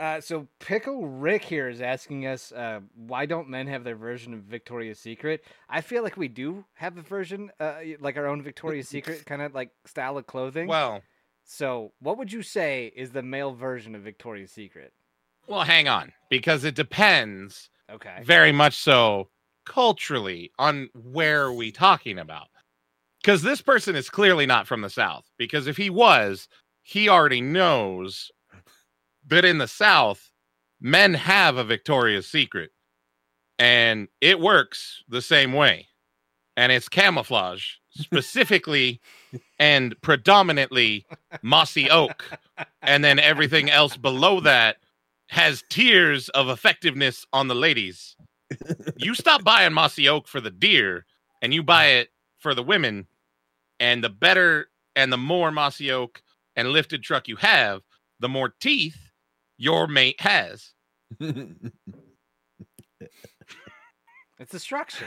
Uh, so Pickle Rick here is asking us, uh, why don't men have their version of Victoria's Secret? I feel like we do have a version, uh, like our own Victoria's Secret kind of like style of clothing. Well, so what would you say is the male version of Victoria's Secret? well, hang on, because it depends Okay. very much so culturally on where are we talking about. Because this person is clearly not from the South. Because if he was, he already knows that in the South, men have a Victoria's Secret, and it works the same way, and it's camouflage specifically and predominantly mossy oak, and then everything else below that has tiers of effectiveness on the ladies. you stop buying mossy oak for the deer and you buy it for the women, and the better and the more mossy oak and lifted truck you have, the more teeth your mate has. It's a structure.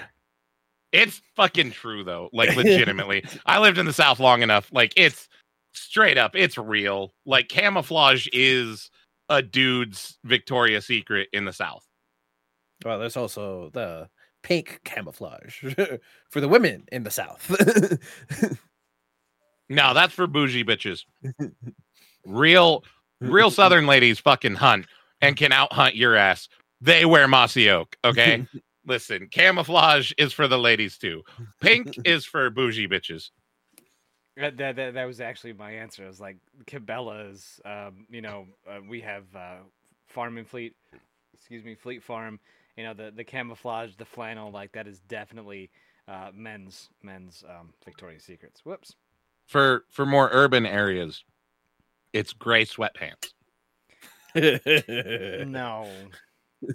It's fucking true though. Like legitimately. I lived in the South long enough. Like it's straight up, it's real. Like camouflage is a dude's Victoria's Secret in the South. well, there's also the pink camouflage for the women in the South. No, that's for bougie bitches. Real real southern ladies fucking hunt and can out hunt your ass. They wear mossy oak, okay? Listen, camouflage is for the ladies too. Pink is for bougie bitches. That, that, that, that was actually my answer. I was like, Cabela's, um, you know, uh, we have uh, Farm and Fleet, excuse me, Fleet Farm. You know, the, the camouflage, the flannel, like that is definitely uh, men's men's um, Victoria's Secrets. Whoops. For for more urban areas, it's gray sweatpants. No,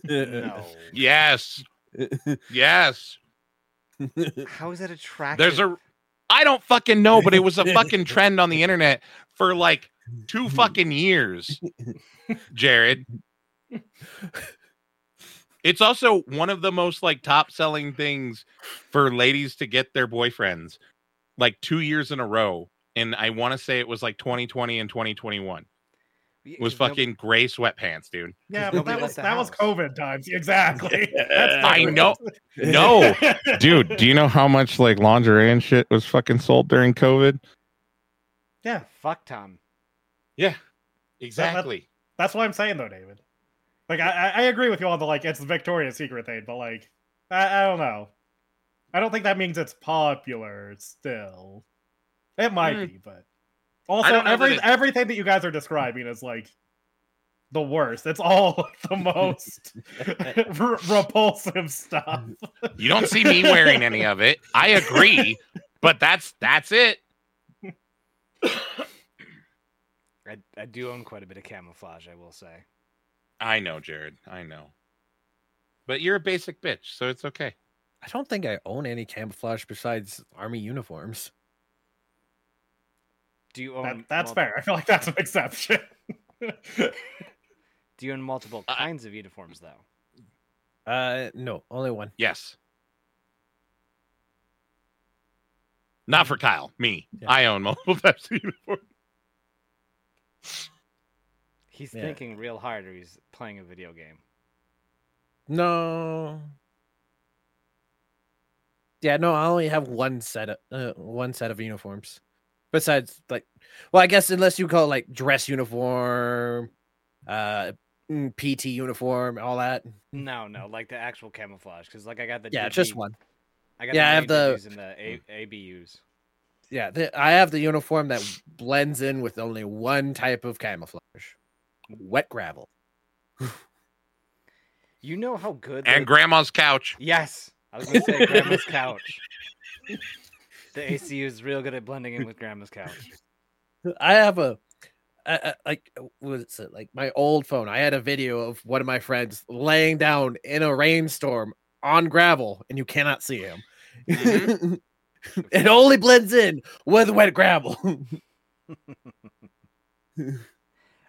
no. Yes. Yes. How is that attractive? There's a I don't fucking know, but it was a fucking trend on the internet for like two fucking years. Jared. It's also one of the most like top selling things for ladies to get their boyfriends like 2 years in a row and I want to say it was like 2020 and 2021. It was fucking gray sweatpants, dude. Yeah, but that was the that was. COVID times. Exactly. I different. know. No. Dude, do you know how much like lingerie and shit was fucking sold during COVID? Yeah, Fuck Tom. Yeah. Exactly. that's what I'm saying though, David. Like I, I I agree with you on the like it's the Victoria's Secret thing, but like I, I don't know. I don't think that means it's popular still. It might Hmm. be, but also don't know that every it- everything that you guys are describing is like the worst. It's all the most r- repulsive stuff. You don't see me wearing any of it. I agree, but that's that's it. I, I do own quite a bit of camouflage, I will say. I know, Jared. I know. But you're a basic bitch, so it's okay. I don't think I own any camouflage besides army uniforms. Do you own? That, that's mul- fair. I feel like that's an exception. Do you own multiple I- kinds of uniforms though? Uh, no, only one. Yes. Not for Kyle, me. Yeah. I own multiple types of uniforms. He's Yeah. thinking real hard, or he's playing a video game. No. Yeah, no, I only have one set of uh, one set of uniforms. Besides, like, well, I guess unless you call it like dress uniform, uh, mm, PT uniform, all that. No, no, like the actual camouflage, because like I got the Yeah, DB, just one. I got Yeah, I the have the- DBs and the A- ABUs. Yeah, the, I have the uniform that blends in with only one type of camouflage: wet gravel. You know how good And the- grandma's couch. yes, I was gonna say grandma's couch. The ACU is real good at blending in with grandma's couch. I have a like, what is it? Like my old phone. I had a video of one of my friends laying down in a rainstorm on gravel, and you cannot see him. it only blends in with wet gravel.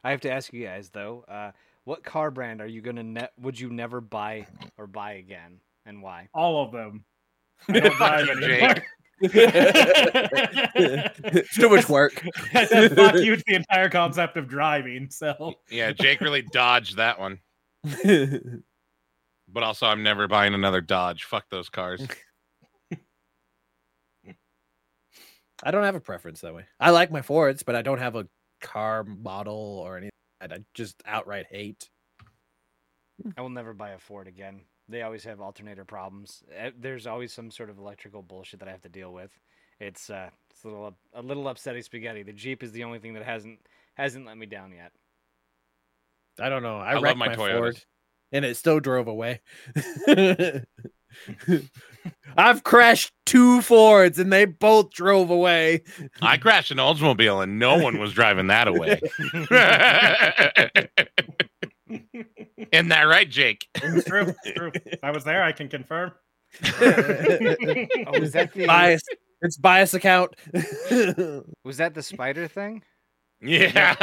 I have to ask you guys though, uh, what car brand are you gonna ne- would you never buy or buy again, and why? All of them. I don't drive Fuck anymore. Too much work. I said fuck you to the entire concept of driving. So Yeah, Jake really dodged that one. But also, I'm never buying another Dodge. Fuck those cars. I don't have a preference that way. I like my Fords, but I don't have a car model or anything. I just outright hate. I will never buy a Ford again. They always have alternator problems. Eh, There's always some sort of electrical bullshit that I have to deal with. It's uh, it's a little a little upsetting spaghetti. The Jeep is the only thing that hasn't hasn't let me down yet. I don't know. I, I love wrecked my my, Toyotas. Ford, and it still drove away. I've crashed two Fords, and they both drove away. I crashed an Oldsmobile and no one was driving that away. Isn't that right, Jake? it's true. It's true. I was there. I can confirm. Oh, was that the bias. It's bias account. was that the spider thing? Yeah.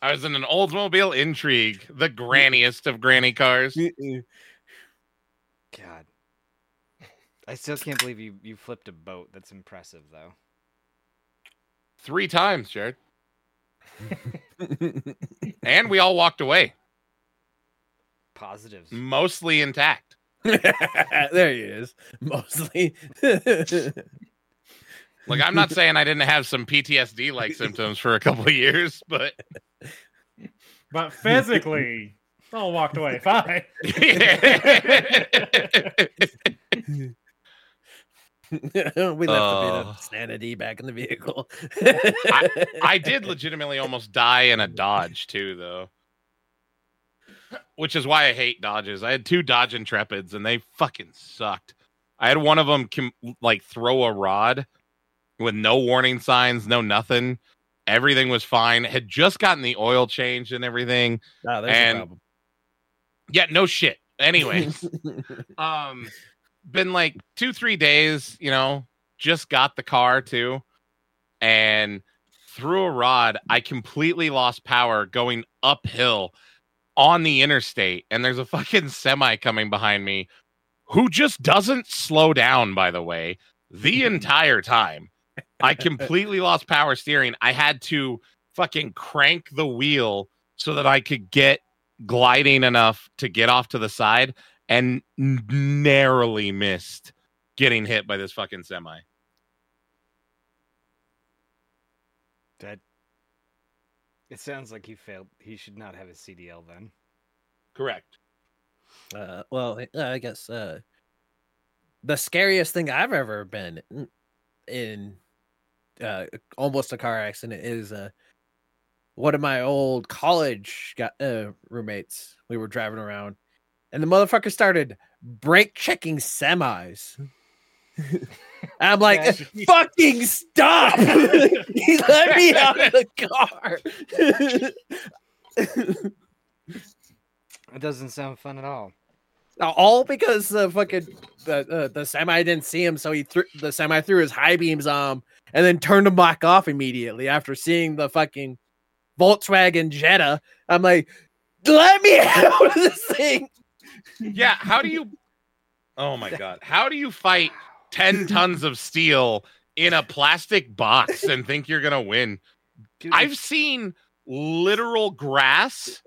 I was in an Oldsmobile Intrigue, the granniest of granny cars. God. I still can't believe you you flipped a boat. That's impressive though. Three times, Jared. And we all walked away, Positives. mostly intact. there he is. Mostly. Like, I'm not saying I didn't have some PTSD like symptoms for a couple of years, but But physically, all walked away fine. we left a bit Oh. of sanity back in the vehicle. I did legitimately almost die in a Dodge too, though. Which is why I hate Dodges. I had two Dodge Intrepids and they fucking sucked. I had one of them com- like throw a rod with no warning signs, no nothing. Everything was fine. Had just gotten the oil changed and everything. There's And- a problem. Yeah, no shit. Anyways, um been like 2-3 days, you know, just got the car too and through a rod, I completely lost power going uphill on the interstate and there's a fucking semi coming behind me who just doesn't slow down by the way the entire time. I completely lost power steering. I had to fucking crank the wheel so that I could get gliding enough to get off to the side and narrowly missed getting hit by this fucking semi. That it sounds like he failed. He should not have a CDL then. Correct. Uh, well, uh, I guess uh, the scariest thing I've ever been in, in uh, almost a car accident is uh, one of my old college got, uh, roommates. We were driving around, and the motherfucker started brake checking semis. I'm like, Yeah. fucking stop! he let me out of the car. It doesn't sound fun at all. All because the fucking the uh, the semi didn't see him, so he threw the semi threw his high beams on him and then turned him back off immediately after seeing the fucking Volkswagen Jetta. I'm like, let me out of this thing. Yeah, how do you Oh my god. How do you fight 10 tons of steel in a plastic box and think you're going to win? Dude, I've seen literal grass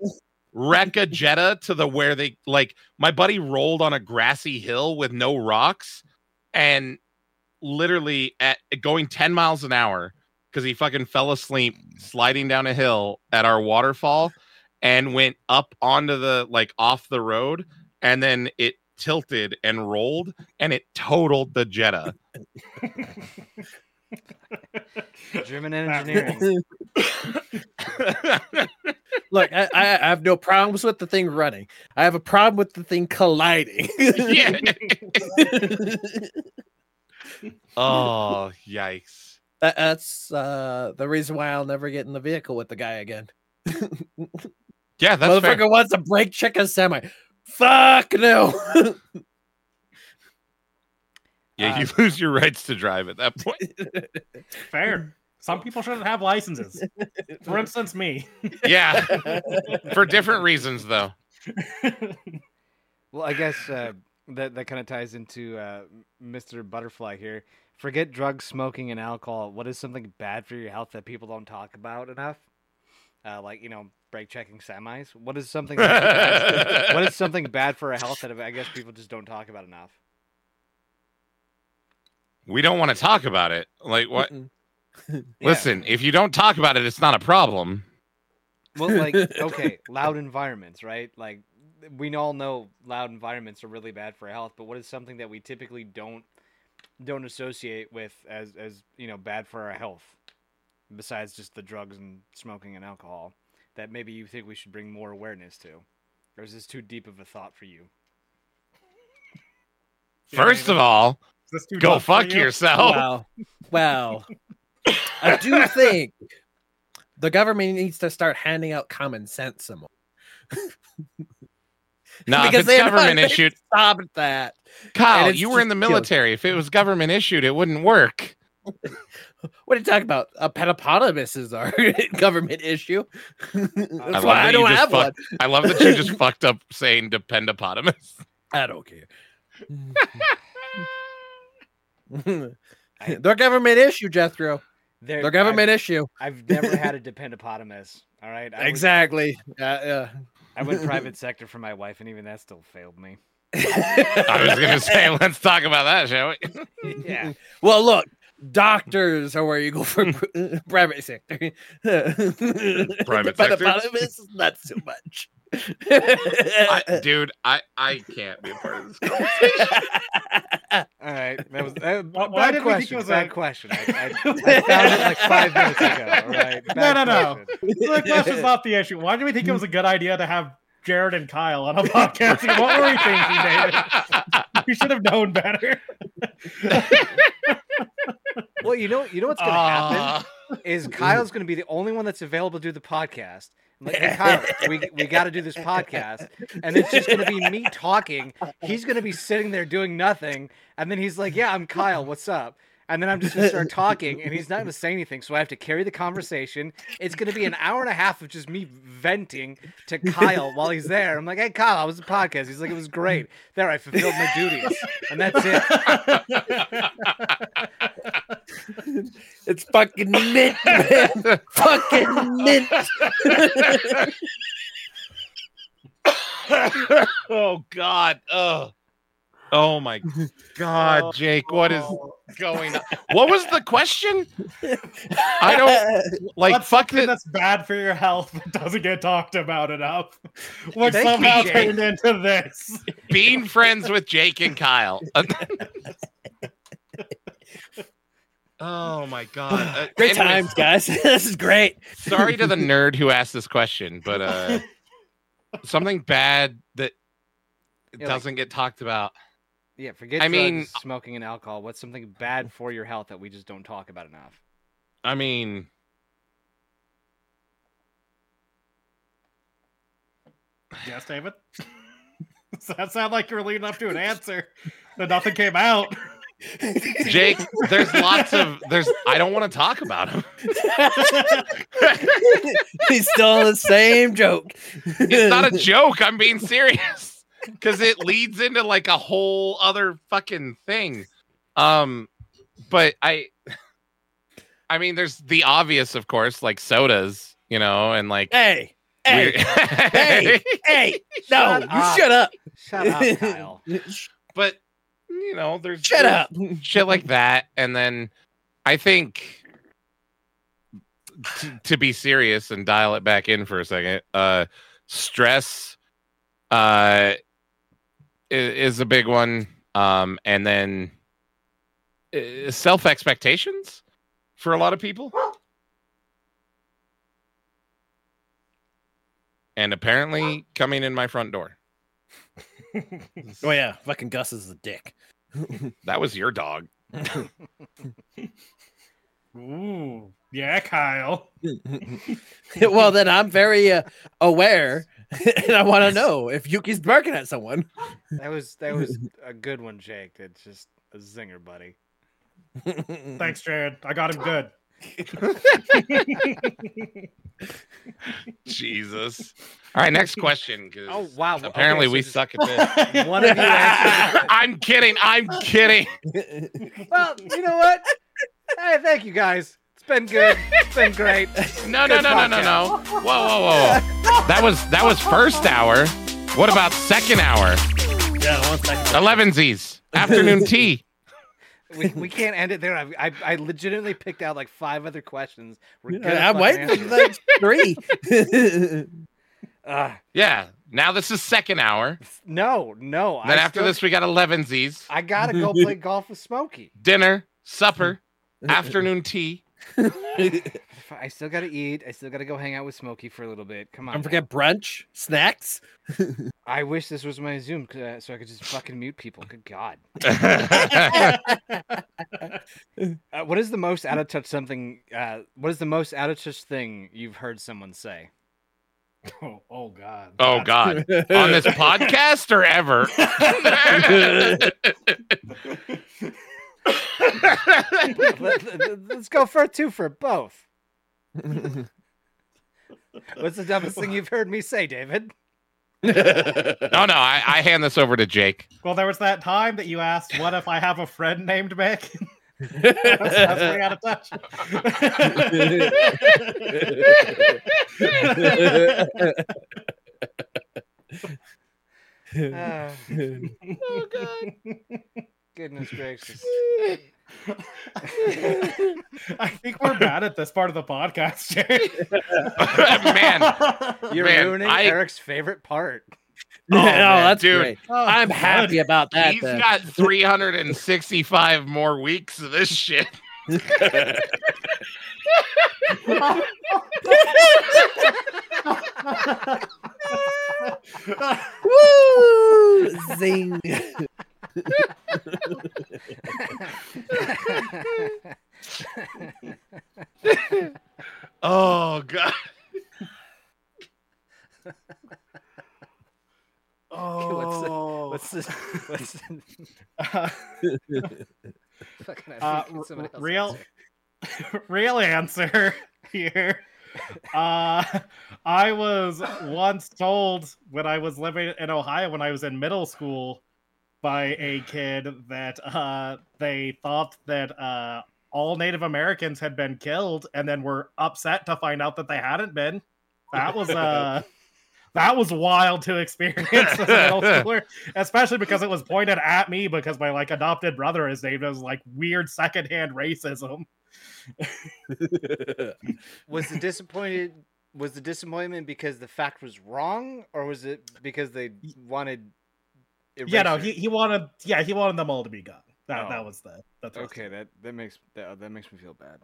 wreck a Jetta to the where they like my buddy rolled on a grassy hill with no rocks and literally at going 10 miles an hour because he fucking fell asleep sliding down a hill at our waterfall and went up onto the like off the road and then it tilted and rolled and it totaled the Jetta. German engineering. Look, I, I I have no problems with the thing running. I have a problem with the thing colliding. yeah. oh, yikes. That, that's uh, the reason why I'll never get in the vehicle with the guy again. Yeah, that's fair. Motherfucker wants to brake check a semi. Fuck no. Yeah, you lose your rights to drive at that point. Fair. Some people shouldn't have licenses. For instance, me. Yeah, for different reasons though. Well, I guess uh, that that kind of ties into uh, Mr. Butterfly here. Forget drugs, smoking, and alcohol. What is something bad for your health that people don't talk about enough? Uh, like you know, brake checking semis. What is something? bad- what is something bad for a health that I guess people just don't talk about enough? We don't want to talk about it. Like what? Listen, if you don't talk about it, it's not a problem. Well, like okay, loud environments, right? Like we all know loud environments are really bad for health, but what is something that we typically don't don't associate with as as you know bad for our health, besides just the drugs and smoking and alcohol, that maybe you think we should bring more awareness to, or is this too deep of a thought for you? First of all, Is this too go fuck you? yourself. Well, Wow. I do think the government needs to start handing out common sense some more. No, if Because it's they're not- government issued, Stop that. Kyle, you were in the just killing- military. If it was government issued, it wouldn't work. What are you talking about? A petapotamus is our government issue. That's love why I don't just have one. I love that you just fucked up saying dependopotamus. I don't care. Their government issue, Jethro. There- Their government I've, issue. I've never had a dependopotamus. All right. I was- Exactly. Uh, yeah. I went private sector for my wife, and even that still failed me. I was gonna say, let's talk about that, shall we? Yeah. Well, look, doctors are where you go for private sector. Private sector, But bottom is not so much. I, dude, I I can't be a part of this. conversation. All right. That was uh, Why- why bad did we think it question. was Bad a- question. I, I, I found it like five minutes ago. All right. No, Bad no, no. question. The question's not the issue. Why do we think it was a good idea to have Jared and Kyle on a podcast? what were we thinking, David? We should have known better. Well, you know, you know what's gonna Ah. happen is Kyle's gonna be the only one that's available to do the podcast. I'm like, hey, Kyle, we we got to do this podcast, and it's just gonna be me talking. He's gonna be sitting there doing nothing, and then he's like, "Yeah, I'm Kyle. What's up?" And then I'm just gonna start talking, and he's not gonna say anything. So I have to carry the conversation. It's gonna be an hour and a half of just me venting to Kyle while he's there. I'm like, "Hey, Kyle, how was the podcast?" He's like, "It was great." There, I fulfilled my duties, and that's it. it's fucking mint, man. fucking mint. oh God. Oh. Oh my God, Jake, what is going on? What was the question? I don't like What's fuck something it. that's bad for your health but doesn't get talked about enough. Which Thank you, somehow Jake. turned into this. Being friends with Jake and Kyle. oh my God. Uh, Great anyways, times, guys. this is great. sorry to the nerd who asked this question, but uh something bad that Yeah, like- doesn't get talked about. Yeah, forget I drugs, mean- smoking and alcohol. What's something bad for your health that we just don't talk about enough? I mean, Yes, David. Does that sound like you were leading up to an answer? That nothing came out. Jake, there's lots of there's I don't want to talk about him. He's still on the same joke. It's not a joke. I'm being serious because it leads into like a whole other fucking thing. Um, but I, I mean, there's the obvious, of course, like sodas, you know, and like. Hey, hey, hey, hey! No, Shut you up. shut up. Shut up, Kyle. but you know, there's Shut there's up. shit like that, and then I think t- to be serious and dial it back in for a second, uh, stress, uh, i- is a big one, um, and then uh, self expectations for a lot of people. And apparently coming in my front door. Oh yeah, fucking Gus is a dick. That was your dog. Ooh, yeah, Kyle. well, then I'm very uh, aware, and I want to know if Yuki's barking at someone. That was that was a good one, Jake. It's just a zinger, buddy. Thanks, Jared. I got him good. Jesus. All right, next question. Oh wow! Apparently, okay, we so suck at this. One of you answered. I'm kidding. I'm kidding. Well, you know what? Hey, thank you guys. It's been good. It's been great. No, no, no, no, no, no. Whoa, whoa, whoa. That was that was first hour. What about second hour? yeah, one second. Eleven Z's. Afternoon tea. We, we can't end it there. I, I I legitimately picked out like five other questions. We're gonna I'm fucking waiting for answer the three. Ugh, Yeah. Now this is second hour. no, no. Then I after still- this, we got eleven Z's. I gotta go play golf with Smokey. Dinner, supper, afternoon tea. I still gotta eat. I still gotta go hang out with Smokey for a little bit. Come on. Don't now. forget brunch, snacks. I wish this was my Zoom uh, so I could just fucking mute people. Good God. Uh, what is the most out of touch something? Uh, what is the most out of touch thing you've heard someone say? Oh, oh God. oh God. On this podcast or ever? Let, us go for two for both. What's the dumbest thing you've heard me say, David? No, no, I, I hand this over to Jake. Well, there was that time that you asked, "What if I have a friend named Mick?" that's, that's way out of touch. Ah, goodness gracious. I think we're bad at this part of the podcast, Jerry. Man, You're Man, ruining I- Eric's favorite part. Oh, oh man, that's dude. great. Oh, I'm good. happy about that. he's then. got 365 more weeks of this shit. Woo! Zing. Oh god. Oh. What's this? What's this? Uh, I Uh, r- real- answer. real answer here. Uh, I was once told when I was living in Ohio when I was in middle school by a kid that uh, they thought that uh, all Native Americans had been killed and then were upset to find out that they hadn't been. That was uh that was wild to experience as a middle schooler, especially because it was pointed at me because my like adopted brother is named as like weird secondhand racism. Was the disappointed? Was the disappointment because the fact was wrong, or was it because they wanted? Yeah, no, he, he wanted yeah, he wanted them all to be gone. That Oh. that was the that's Okay, that that makes that, that makes me feel bad.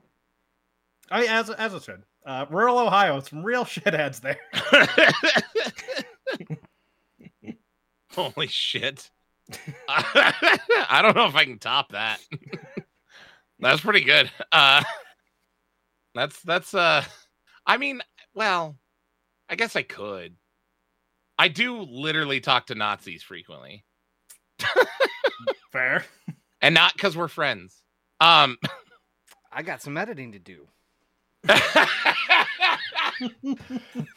I as as it should. Uh, rural Ohio, some real shitheads there. Holy shit. I don't know if I can top that. that's pretty good. Uh that's that's uh I mean, well, I guess I could. I do literally talk to Nazis frequently. Fair. And not because we're friends. Um I got some editing to do. what?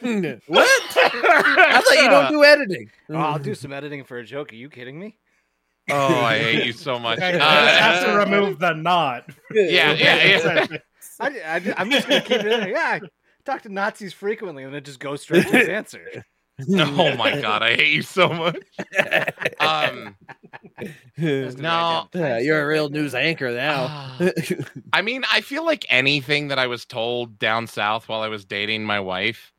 I thought you don't do editing. Oh, I'll do some editing for a joke. Are you kidding me? Oh, I hate you so much. I Uh, have to remove the not. yeah, yeah, yeah. I, I, I'm just gonna keep it in there. Yeah, I talk to Nazis frequently, and then just go straight to his answer. Oh my god, I hate you so much. Um That's 'cause I No. Yeah, you're a real news anchor now. I mean, I feel like anything that I was told down south while I was dating my wife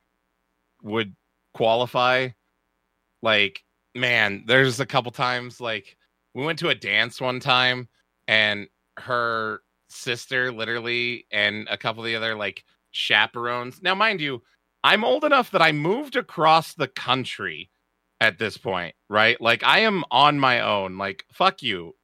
would qualify. Like, man, there's a couple times like we went to a dance one time and her sister literally and a couple of the other like chaperones. Now, mind you, I'm old enough that I moved across the country at this point, right? Like I am on my own. Like, fuck you.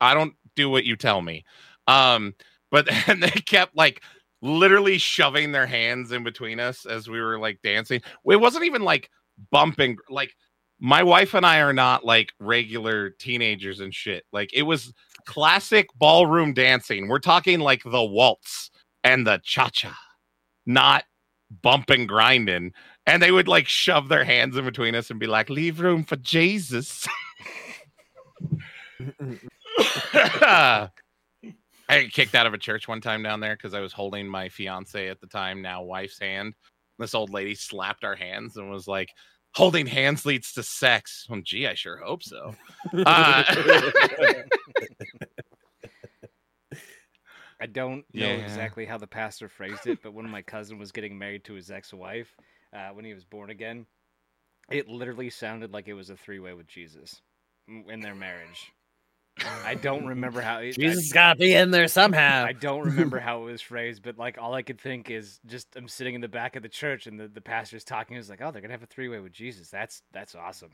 I don't do what you tell me. Um, but and they kept like literally shoving their hands in between us as we were like dancing. It wasn't even like bumping, like my wife and I are not like regular teenagers and shit. Like it was classic ballroom dancing. We're talking like the waltz and the cha cha, not bumping grinding. And they would like shove their hands in between us and be like, leave room for Jesus. I got kicked out of a church one time down there because I was holding my fiance at the time, now wife's hand. This old lady slapped our hands and was like, "Holding hands leads to sex." Well, gee, I sure hope so. Uh, I don't know Yeah. exactly how the pastor phrased it, but when my cousin was getting married to his ex-wife, uh, when he was born again, it literally sounded like it was a three-way with Jesus in their marriage. I don't remember how it, I- Jesus got to be in there somehow. I don't remember how it was phrased, but like all I could think is just I'm sitting in the back of the church and the, the pastor's talking. He's like, "Oh, they're gonna have a three way with Jesus. That's that's awesome."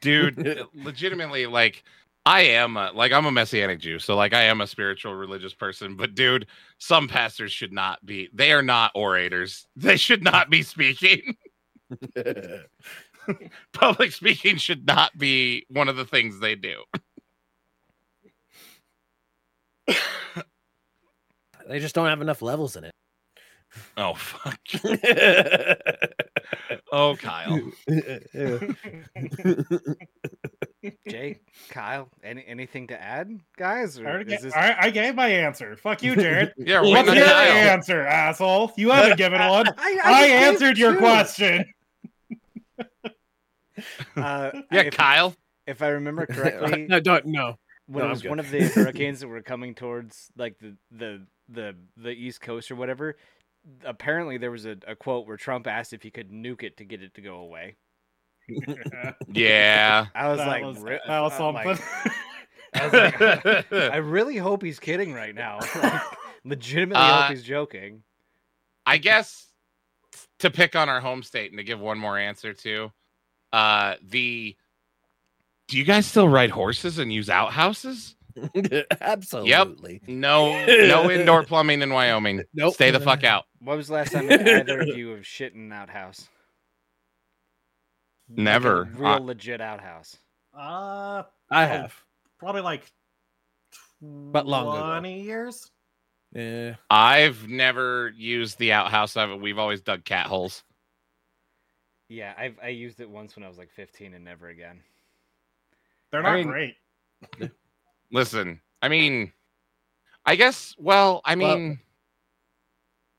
dude legitimately like i am a, like i'm a messianic jew so like i am a spiritual religious person but dude some pastors should not be they are not orators they should not be speaking public speaking should not be one of the things they do They just don't have enough levels in it. Oh fuck. Oh Kyle. Jay, Kyle, any anything to add, guys? I, Or already is ga- this... I, I gave my answer. Fuck you, Jared. Yeah, What's your Kyle. answer, asshole? You haven't given one. I, I gave answered your two. question. Uh, Yeah, if, Kyle. if I remember correctly, no, don't no. when No, it was one of the hurricanes that were coming towards like the the the the east coast or whatever apparently there was a, a quote where trump asked if he could nuke it to get it to go away Yeah. i was that like was, re- that was I'm like- something. I, was like, I really hope he's kidding right now Like, legitimately Uh, hope he's joking I guess to pick on our home state and to give one more answer to uh the do you guys still ride horses and use outhouses? Absolutely. Yep. No, no indoor plumbing in Wyoming. Nope. Stay the fuck out. what was the last time either of you have shit in an outhouse Like a Never. real Uh, legit outhouse uh, I have. probably like But long ago. 20 years. Yeah. I've never used the outhouse of it. We've always dug cat holes. yeah I've, i used it once when i was like 15 and never again They're I not mean- great. Listen, I mean, I guess. Well, I Well- mean,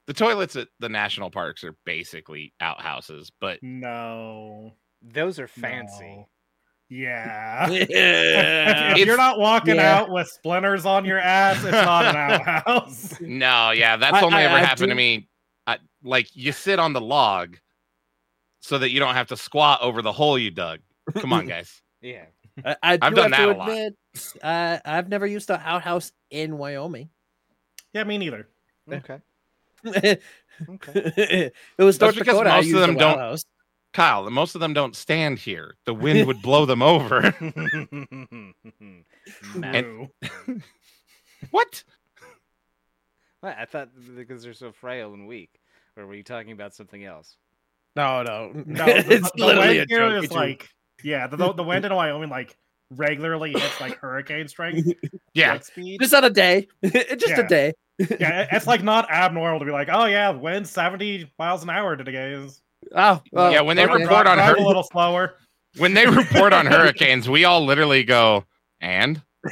the toilets at the national parks are basically outhouses, but No. Those are fancy no. Yeah. yeah. If, if you're not walking yeah. out with splinters on your ass, it's not an outhouse. no, yeah, that's I- only I- ever I happened to do- me. I, like you sit on the log, so that you don't have to squat over the hole you dug. Come on, guys. yeah I, I I've do done that to a lot. uh, I've never used an outhouse in Wyoming. Yeah, me neither. okay okay. it was North because Dakota. I most of them don't- outhouse. Kyle, most of them don't stand here. The wind would blow them over. Matt, Boo. what? what? I thought because they're so frail and weak. Or were you talking about something else? No, no, No, the, it's the literally a wind here joke. like, yeah, the, the wind in Wyoming like regularly hits like hurricane strength Yeah, like speed. just on a day, just Yeah. a day. yeah, it's like not abnormal to be like, oh yeah, wind seventy miles an hour today is. Oh, well, Yeah, when they okay. report on drive her- a little slower. when they report on hurricanes, we all literally go, and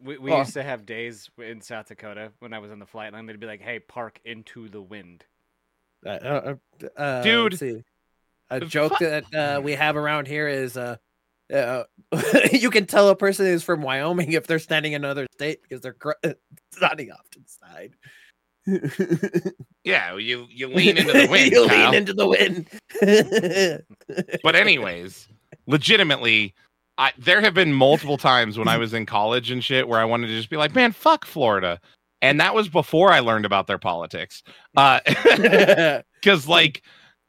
We, we Oh. used to have days in South Dakota when I was on the flight line. They'd be like, "Hey, park into the wind." Uh, uh, uh, Dude. see. a joke fu- that uh, we have around here is uh, uh, you can tell a person is from Wyoming if they're standing in another state because they're gr- standing off to the side. yeah, you you lean into the wind. you Kyle. lean into the wind. but anyways, legitimately, I, there have been multiple times when I was in college and shit where I wanted to just be like, man, fuck Florida. And that was before I learned about their politics. Uh, because like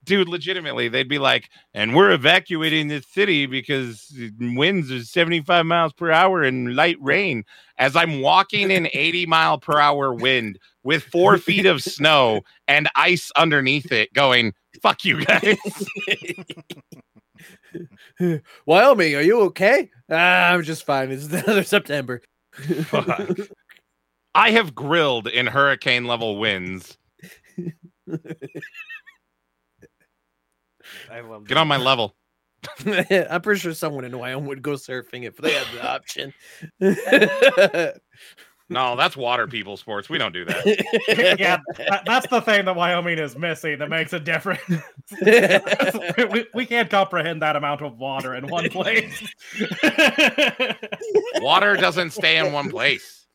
dude legitimately they'd be like and we're evacuating this city because winds are 75 miles per hour and light rain as i'm walking in 80 mile per hour wind with four feet of snow and ice underneath it going fuck you guys Wyoming, are you okay? Ah, I'm just fine. It's another September. I have grilled in hurricane level winds I love. get on my level I'm pretty sure someone in Wyoming would go surfing if they had the option. no that's water people sports we don't do that yeah, that, that's the thing that Wyoming is missing that makes it different. we, we can't comprehend that amount of water in one place. water doesn't stay in one place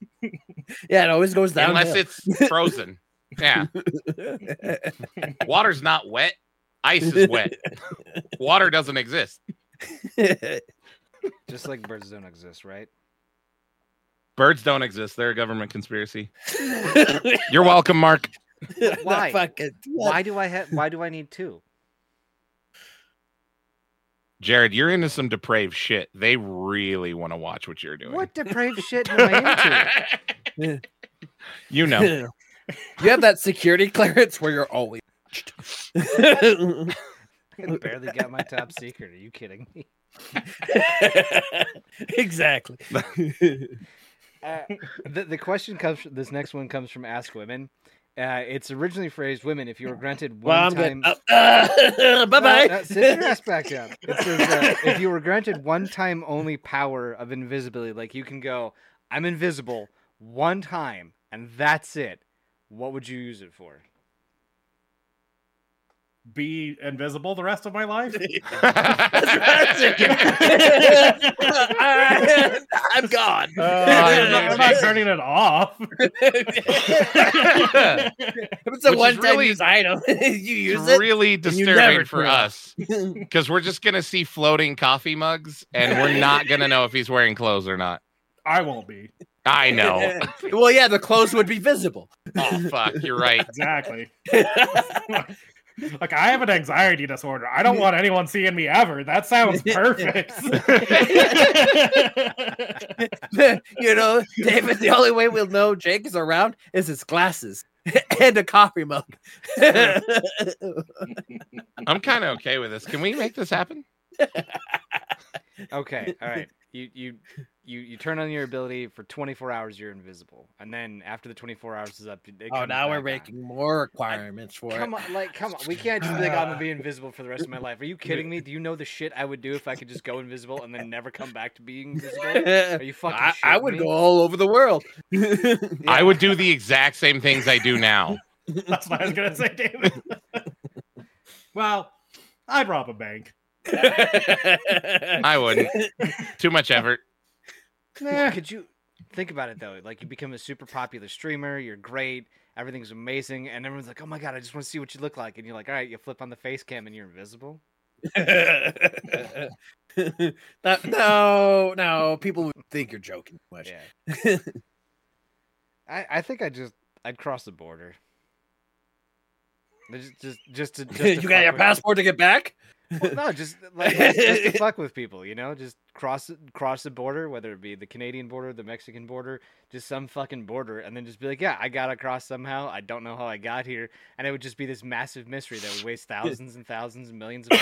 yeah, it always goes down. unless it's frozen yeah Water's not wet. Ice is wet. Water doesn't exist. Just like birds don't exist, right? Birds don't exist. They're a government conspiracy. You're welcome, Mark. Why? Fucking, Why do I have? Why do I need two? Jared, you're into some depraved shit. They really want to watch what you're doing. What depraved shit am I into? you know. You have that security clearance where you're always watched. I barely got my top secret. Are you kidding me? exactly. Uh, the the question comes. This next one comes from Ask Women. Uh, it's originally phrased, "Women, if you were granted one Well, time." good. Uh, bye bye. No, no, sit your ass back down. It says, uh, if you were granted one time only power of invisibility, like you can go, I'm invisible one time, and that's it. What would you use it for? Be invisible the rest of my life. I'm gone. Uh, I'm, not, I'm not turning it off. It's a one-time really- use item, you use It's it. really disturbing for it us because we're just gonna see floating coffee mugs, and we're not gonna know if he's wearing clothes or not. I won't be. I know. well, yeah, the clothes would be visible. Oh fuck, you're right. Exactly. Like I have an anxiety disorder. I don't want anyone seeing me ever. That sounds perfect. you know, David, the only way we'll know Jake is around is his glasses and a coffee mug. I'm kind of okay with this. Can we make this happen? Okay, all right. You you you you turn on your ability for 24 hours. You're invisible, and then after the 24 hours is up, oh, now we're back on. making more requirements for Come it. on, like, come on. We can't just be like, I'm gonna be invisible for the rest of my life. Are you kidding me? Do you know the shit I would do if I could just go invisible and then never come back to being invisible? Are you fucking? I, I would me? go all over the world. I would do the exact same things I do now. That's what I was gonna say, David. well, I'd rob a bank. I wouldn't. Too much effort. Nah, Could you think about it though? Like you become a super popular streamer, you're great, everything's amazing, and everyone's like, "Oh my god, I just want to see what you look like," and you're like, "All right," you flip on the face cam and you're invisible. no, no, no, people would think you're joking too much. Yeah. I I think I just I'd cross the border. Just just just to just to you got your with- passport to get back? Well, no, just like just, to fuck with people, you know, just cross cross the border, whether it be the Canadian border, the Mexican border, just some fucking border, and then just be like, yeah, I got across somehow. I don't know how I got here, and it would just be this massive mystery that would waste thousands and thousands and millions of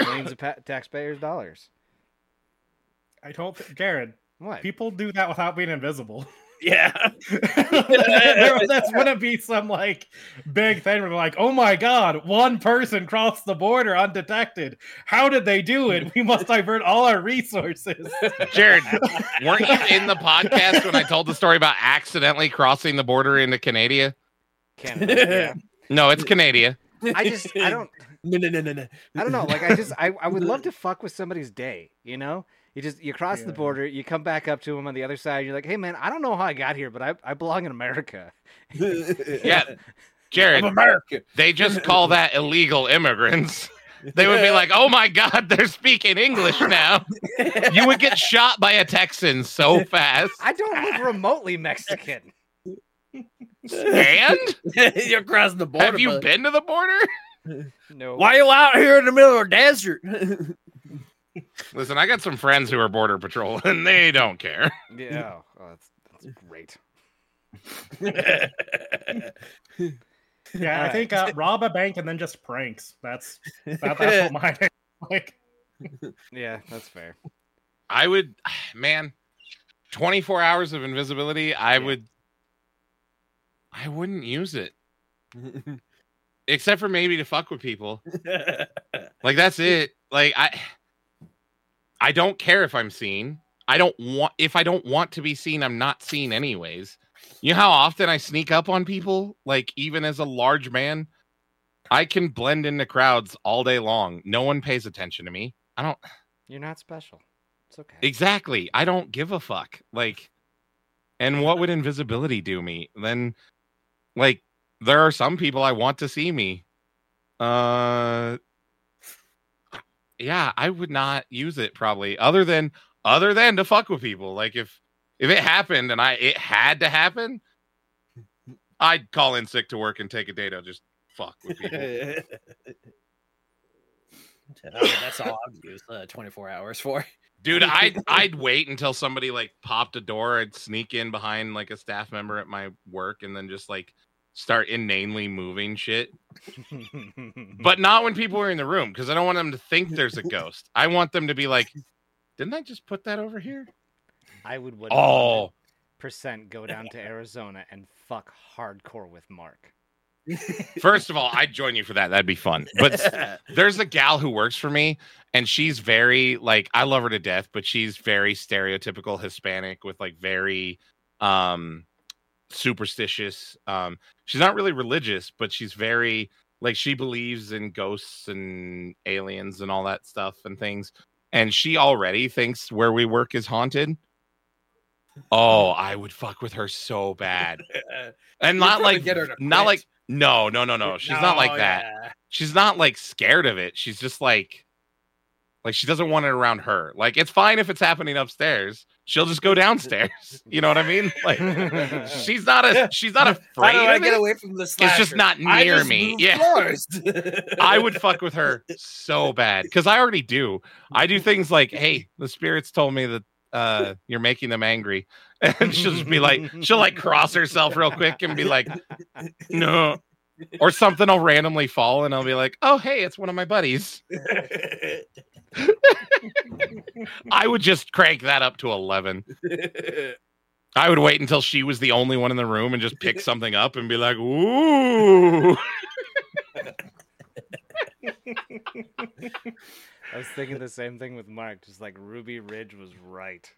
millions of pa- taxpayers' dollars. I don't, th- Jared. What? People do that without being invisible. Yeah. That's gonna be some like big thing where they're like, oh my god, one person crossed the border undetected. How did they do it? We must divert all our resources. Jared, weren't you in the podcast when I told the story about accidentally crossing the border into Canada? Canada. Yeah. No, it's Canada. I just I don't No, no, no, no, no. I don't know. Like I just I, I would love to fuck with somebody's day, you know? You just you cross the border, you come back up to him on the other side, you're like, Hey man, I don't know how I got here, but I, I belong in America. Yeah, Jared, Of America. they just call that illegal immigrants. They would be like, "Oh my God, they're speaking English now." You would get shot by a Texan so fast. I don't look remotely Mexican. And You're crossing the border. have you bud. been to the border? No. Why are you out here in the middle of the desert? Listen, I got some friends who are border patrol, and they don't care. Yeah. Oh, that's that's great. Yeah, I think uh, rob a bank and then just pranks. That's that, that's what mine is. Like, Yeah, that's fair. I would, man, twenty-four hours of invisibility. I Yeah. would, I wouldn't use it, except for maybe to fuck with people. Like that's it. Like I I don't care if I'm seen. I don't want if I don't want to be seen, I'm not seen anyways. You know how often I sneak up on people, like even as a large man? I can blend into crowds all day long. No one pays attention to me. I don't You're not special. It's okay. exactly. I don't give a fuck. Like and what would invisibility do me? Then like there are some people I want to see me. Uh yeah, I would not use it probably other than other than to fuck with people. Like if if it happened and I it had to happen, I'd call in sick to work and take a day to just fuck with people. that's all I've used uh, 24 hours for. Dude, I'd I'd wait until somebody like popped a door. I'd sneak in behind like a staff member at my work and then just like start inanely moving shit. But not when people are in the room because I don't want them to think there's a ghost. I want them to be like, didn't I just put that over here? I would. 100% Oh, percent go down to Arizona and fuck hardcore with Mark. First of all, I'd join you for that. That'd be fun. But there's a gal who works for me, and she's very like I love her to death, but she's very stereotypical Hispanic with like very um superstitious. Um, she's not really religious, but she's very like she believes in ghosts and aliens and all that stuff and things. And she already thinks where we work is haunted. Oh, I would fuck with her so bad. And not like get her not like no, no, no, no. She's not like that. yeah. She's not like scared of it. She's just like like she doesn't want it around her. Like it's fine if it's happening upstairs. She'll just go downstairs. You know what I mean? Like she's not a she's not How do afraid I of get it. away from the just slasher? not I near just me. Yeah. I would fuck with her so bad because I already do. I do things like, "Hey, the spirits told me that uh, you're making them angry," and she'll just be like, she'll like cross herself real quick and be like, "No," or something will randomly fall, and I'll be like, "Oh, hey, it's one of my buddies." I would just crank that up to eleven. I would wait until she was the only one in the room and just pick something up and be like, "Ooh." I was thinking the same thing with Mark. Just like Ruby Ridge was right.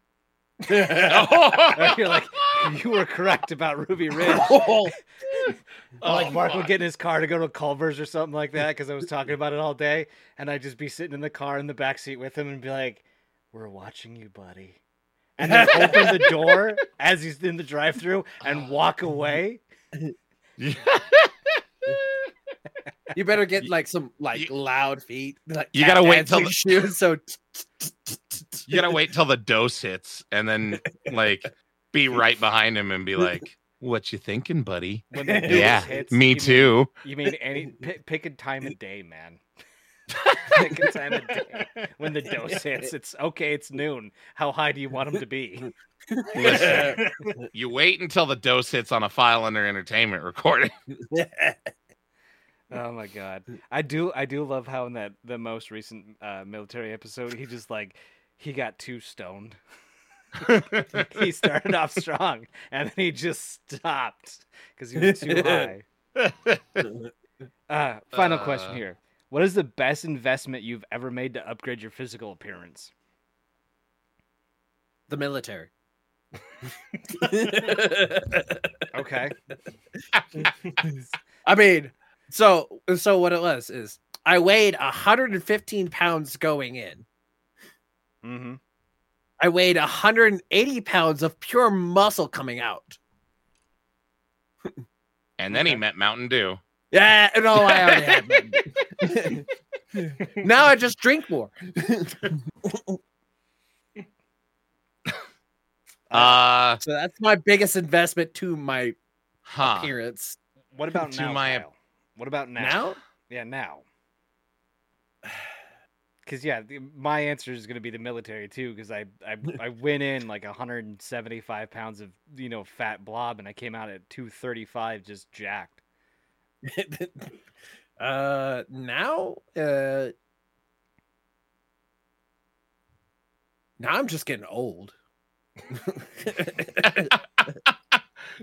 You're like you were correct about Ruby Ridge. Oh, like Oh, Mark would get in his car to go to Culver's or something like that because I was talking about it all day, and I'd just be sitting in the car in the back seat with him and be like, "We're watching you, buddy," and then open the door as he's in the drive-through and walk away. You better get like some like loud feet. Like You gotta wait till the shoes. So you gotta wait till the dose hits and then like be right behind him and be like, "What you thinking, buddy?" When Yeah, hits, me you mean- too. You mean any pick, pick a time of day, man. pick a time of day. When the dose hits, it's okay. It's noon. How high do you want them to be? Listen, you wait until the dose hits on a file under entertainment recording. Oh my god, I do I do love how in that the most recent uh, military episode he just like he got too stoned. he started off strong and then he just stopped because he was too high. Uh, final question Uh. here: What is the best investment you've ever made to upgrade your physical appearance? the military. Okay, I mean, so so what it was is I weighed 115 pounds going in. mm-hmm. I weighed 180 pounds of pure muscle coming out. And then he met Mountain Dew. Yeah, no, I already had one. now I just drink more. Uh, So that's my biggest investment to my huh. appearance. What about To now? my- Kyle? What about now? Now? Yeah, now. Because yeah, the, my answer is going to be the military too. Because I, I I went in like 175 pounds of you know fat blob, and I came out at 235 just jacked. uh now uh now I'm just getting old.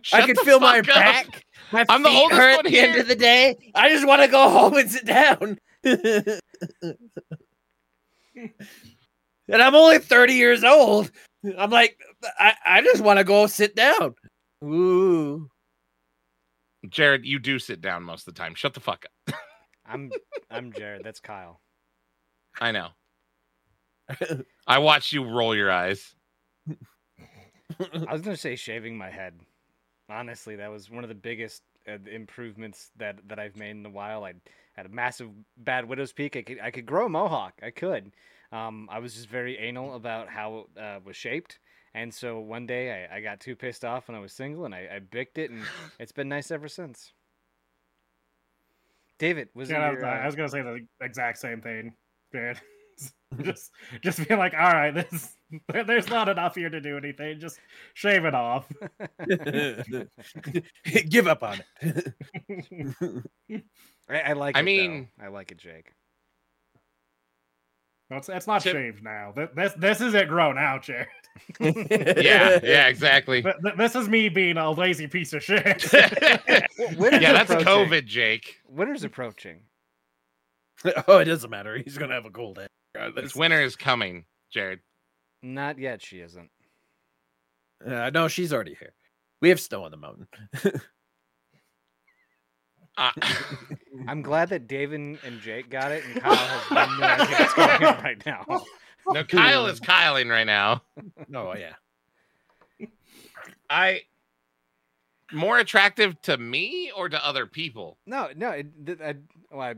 Shut I can feel my up. back. My I'm the feet oldest hurt one at the end of the day. I just want to go home and sit down. and I'm only 30 years old. I'm like, I, I just want to go sit down. Ooh. Jared, you do sit down most of the time. Shut the fuck up. I'm I'm Jared. That's Kyle. I know. I watched you roll your eyes. I was gonna say shaving my head. Honestly, that was one of the biggest uh, improvements that that I've made in a while. I had a massive bad widow's peak. I could I could grow a mohawk. I could. Um, I was just very anal about how it uh, was shaped, and so one day I, I got too pissed off when I was single, and I, I bicked it, and it's been nice ever since. David, was Yeah, I was, your, I uh, was gonna say the exact same thing, dude. just, just being like, all right, this, there's not enough here to do anything. Just shave it off. Give up on it. I, I like. I it, though. mean- I like it, Jake. No, it's, it's not Chip- shaved now. Th- This this is it grown out, Jared. yeah, yeah, exactly. Th- th- This is me being a lazy piece of shit. yeah, that's. COVID, Jake. Winter's approaching. oh, it doesn't matter. He's gonna have a cold head. This winter is coming, Jared. Not yet. She isn't. Uh, no, she's already here. We have snow on the mountain. Uh, I'm glad that David and Jake got it, and Kyle has no idea what's going on right now. no, Kyle is Kyling right now. oh yeah. I more attractive to me or to other people? No, no. It, I, well,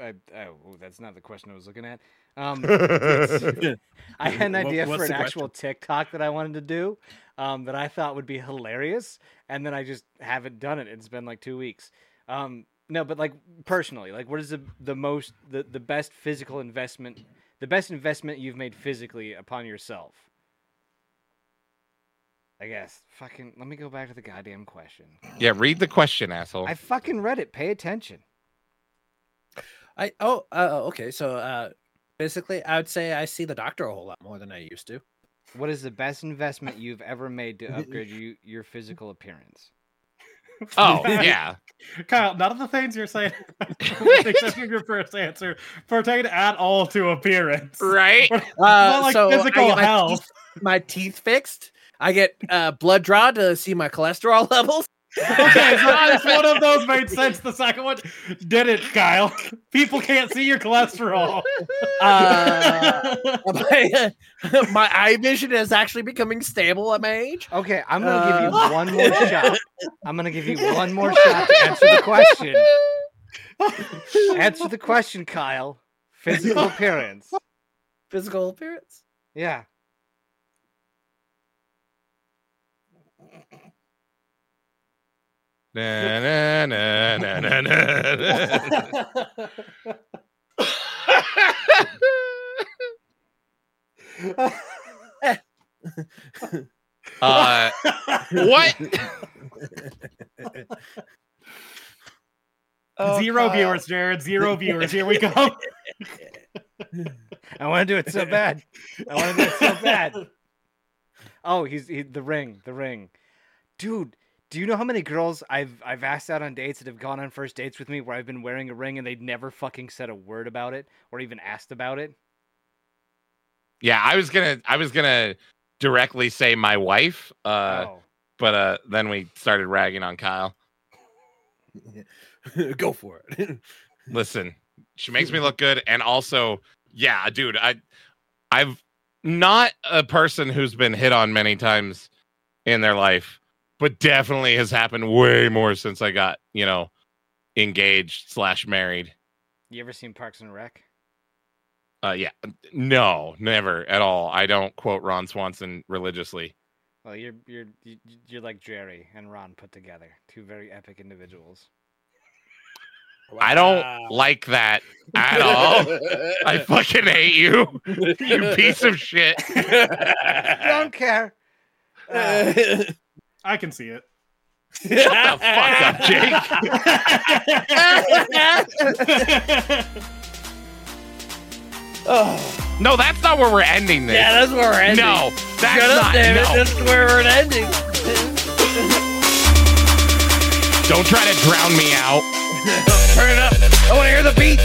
I, I, oh, that's not the question I was looking at. Um, I had an idea what's for an the actual TikTok that I wanted to do, um, that I thought would be hilarious, and then I just haven't done it. It's been like two weeks. Um, no, but like personally, like, what is the the most the the best physical investment, the best investment you've made physically upon yourself? I guess. Fucking. Let me go back to the goddamn question. Yeah, read the question, asshole. I fucking read it. Pay attention. I oh uh, okay. So uh, basically, I would say I see the doctor a whole lot more than I used to. What is the best investment you've ever made to upgrade you, your physical appearance? oh, yeah. Kyle, none of the things you're saying, except for your first answer, pertain at all to appearance. Right? It's Uh, not like so physical get my health. Teeth, my teeth fixed. I get uh, blood draw to see my cholesterol levels. Okay, so if one of those made sense. The second one did it, Kyle. People can't see your cholesterol. Uh, my, my eye vision is actually becoming stable at my age. Okay, I'm gonna give Uh, you one more shot. I'm gonna give you one more shot to answer the question. Answer the question, Kyle. Physical appearance. Physical appearance. Yeah. Na, na, na, na, na, na. uh, what? Zero viewers, Jared. Zero viewers. Here we go. I want to do it so bad. I want to do it so bad. Oh, he's he, the ring, the ring, dude. Do you know how many girls I've I've asked out on dates that have gone on first dates with me where I've been wearing a ring and they'd never fucking said a word about it or even asked about it? Yeah, I was gonna, I was gonna directly say my wife, uh, oh. but uh, then we started ragging on Kyle. Go for it. Listen, she makes me look good, and also, yeah, dude, I, I've not a person who's been hit on many times in their life, but definitely has happened way more since I got, you know, engaged slash married. You ever seen Parks and Rec? Uh, yeah, no, never at all. I don't quote Ron Swanson religiously. Well, you're you're you- you're like Jerry and Ron put together, two very epic individuals. I don't like that at all. I fucking hate you, you piece of shit. Don't care. Uh, I can see it. Shut the fuck up, Jake. oh, No, that's not where we're ending this. yeah, that's where we're ending. no, that's Shut up, not. David. no. That's where we're ending. Don't try to drown me out. Turn it up. I want to hear the beat.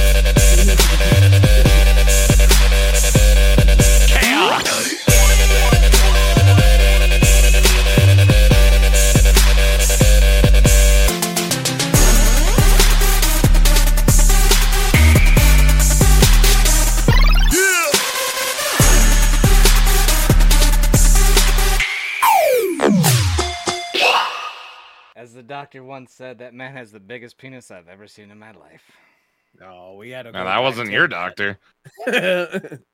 Doctor once said, that man has the biggest penis I've ever seen in my life. No, we had a. No, that wasn't your doctor. doctor.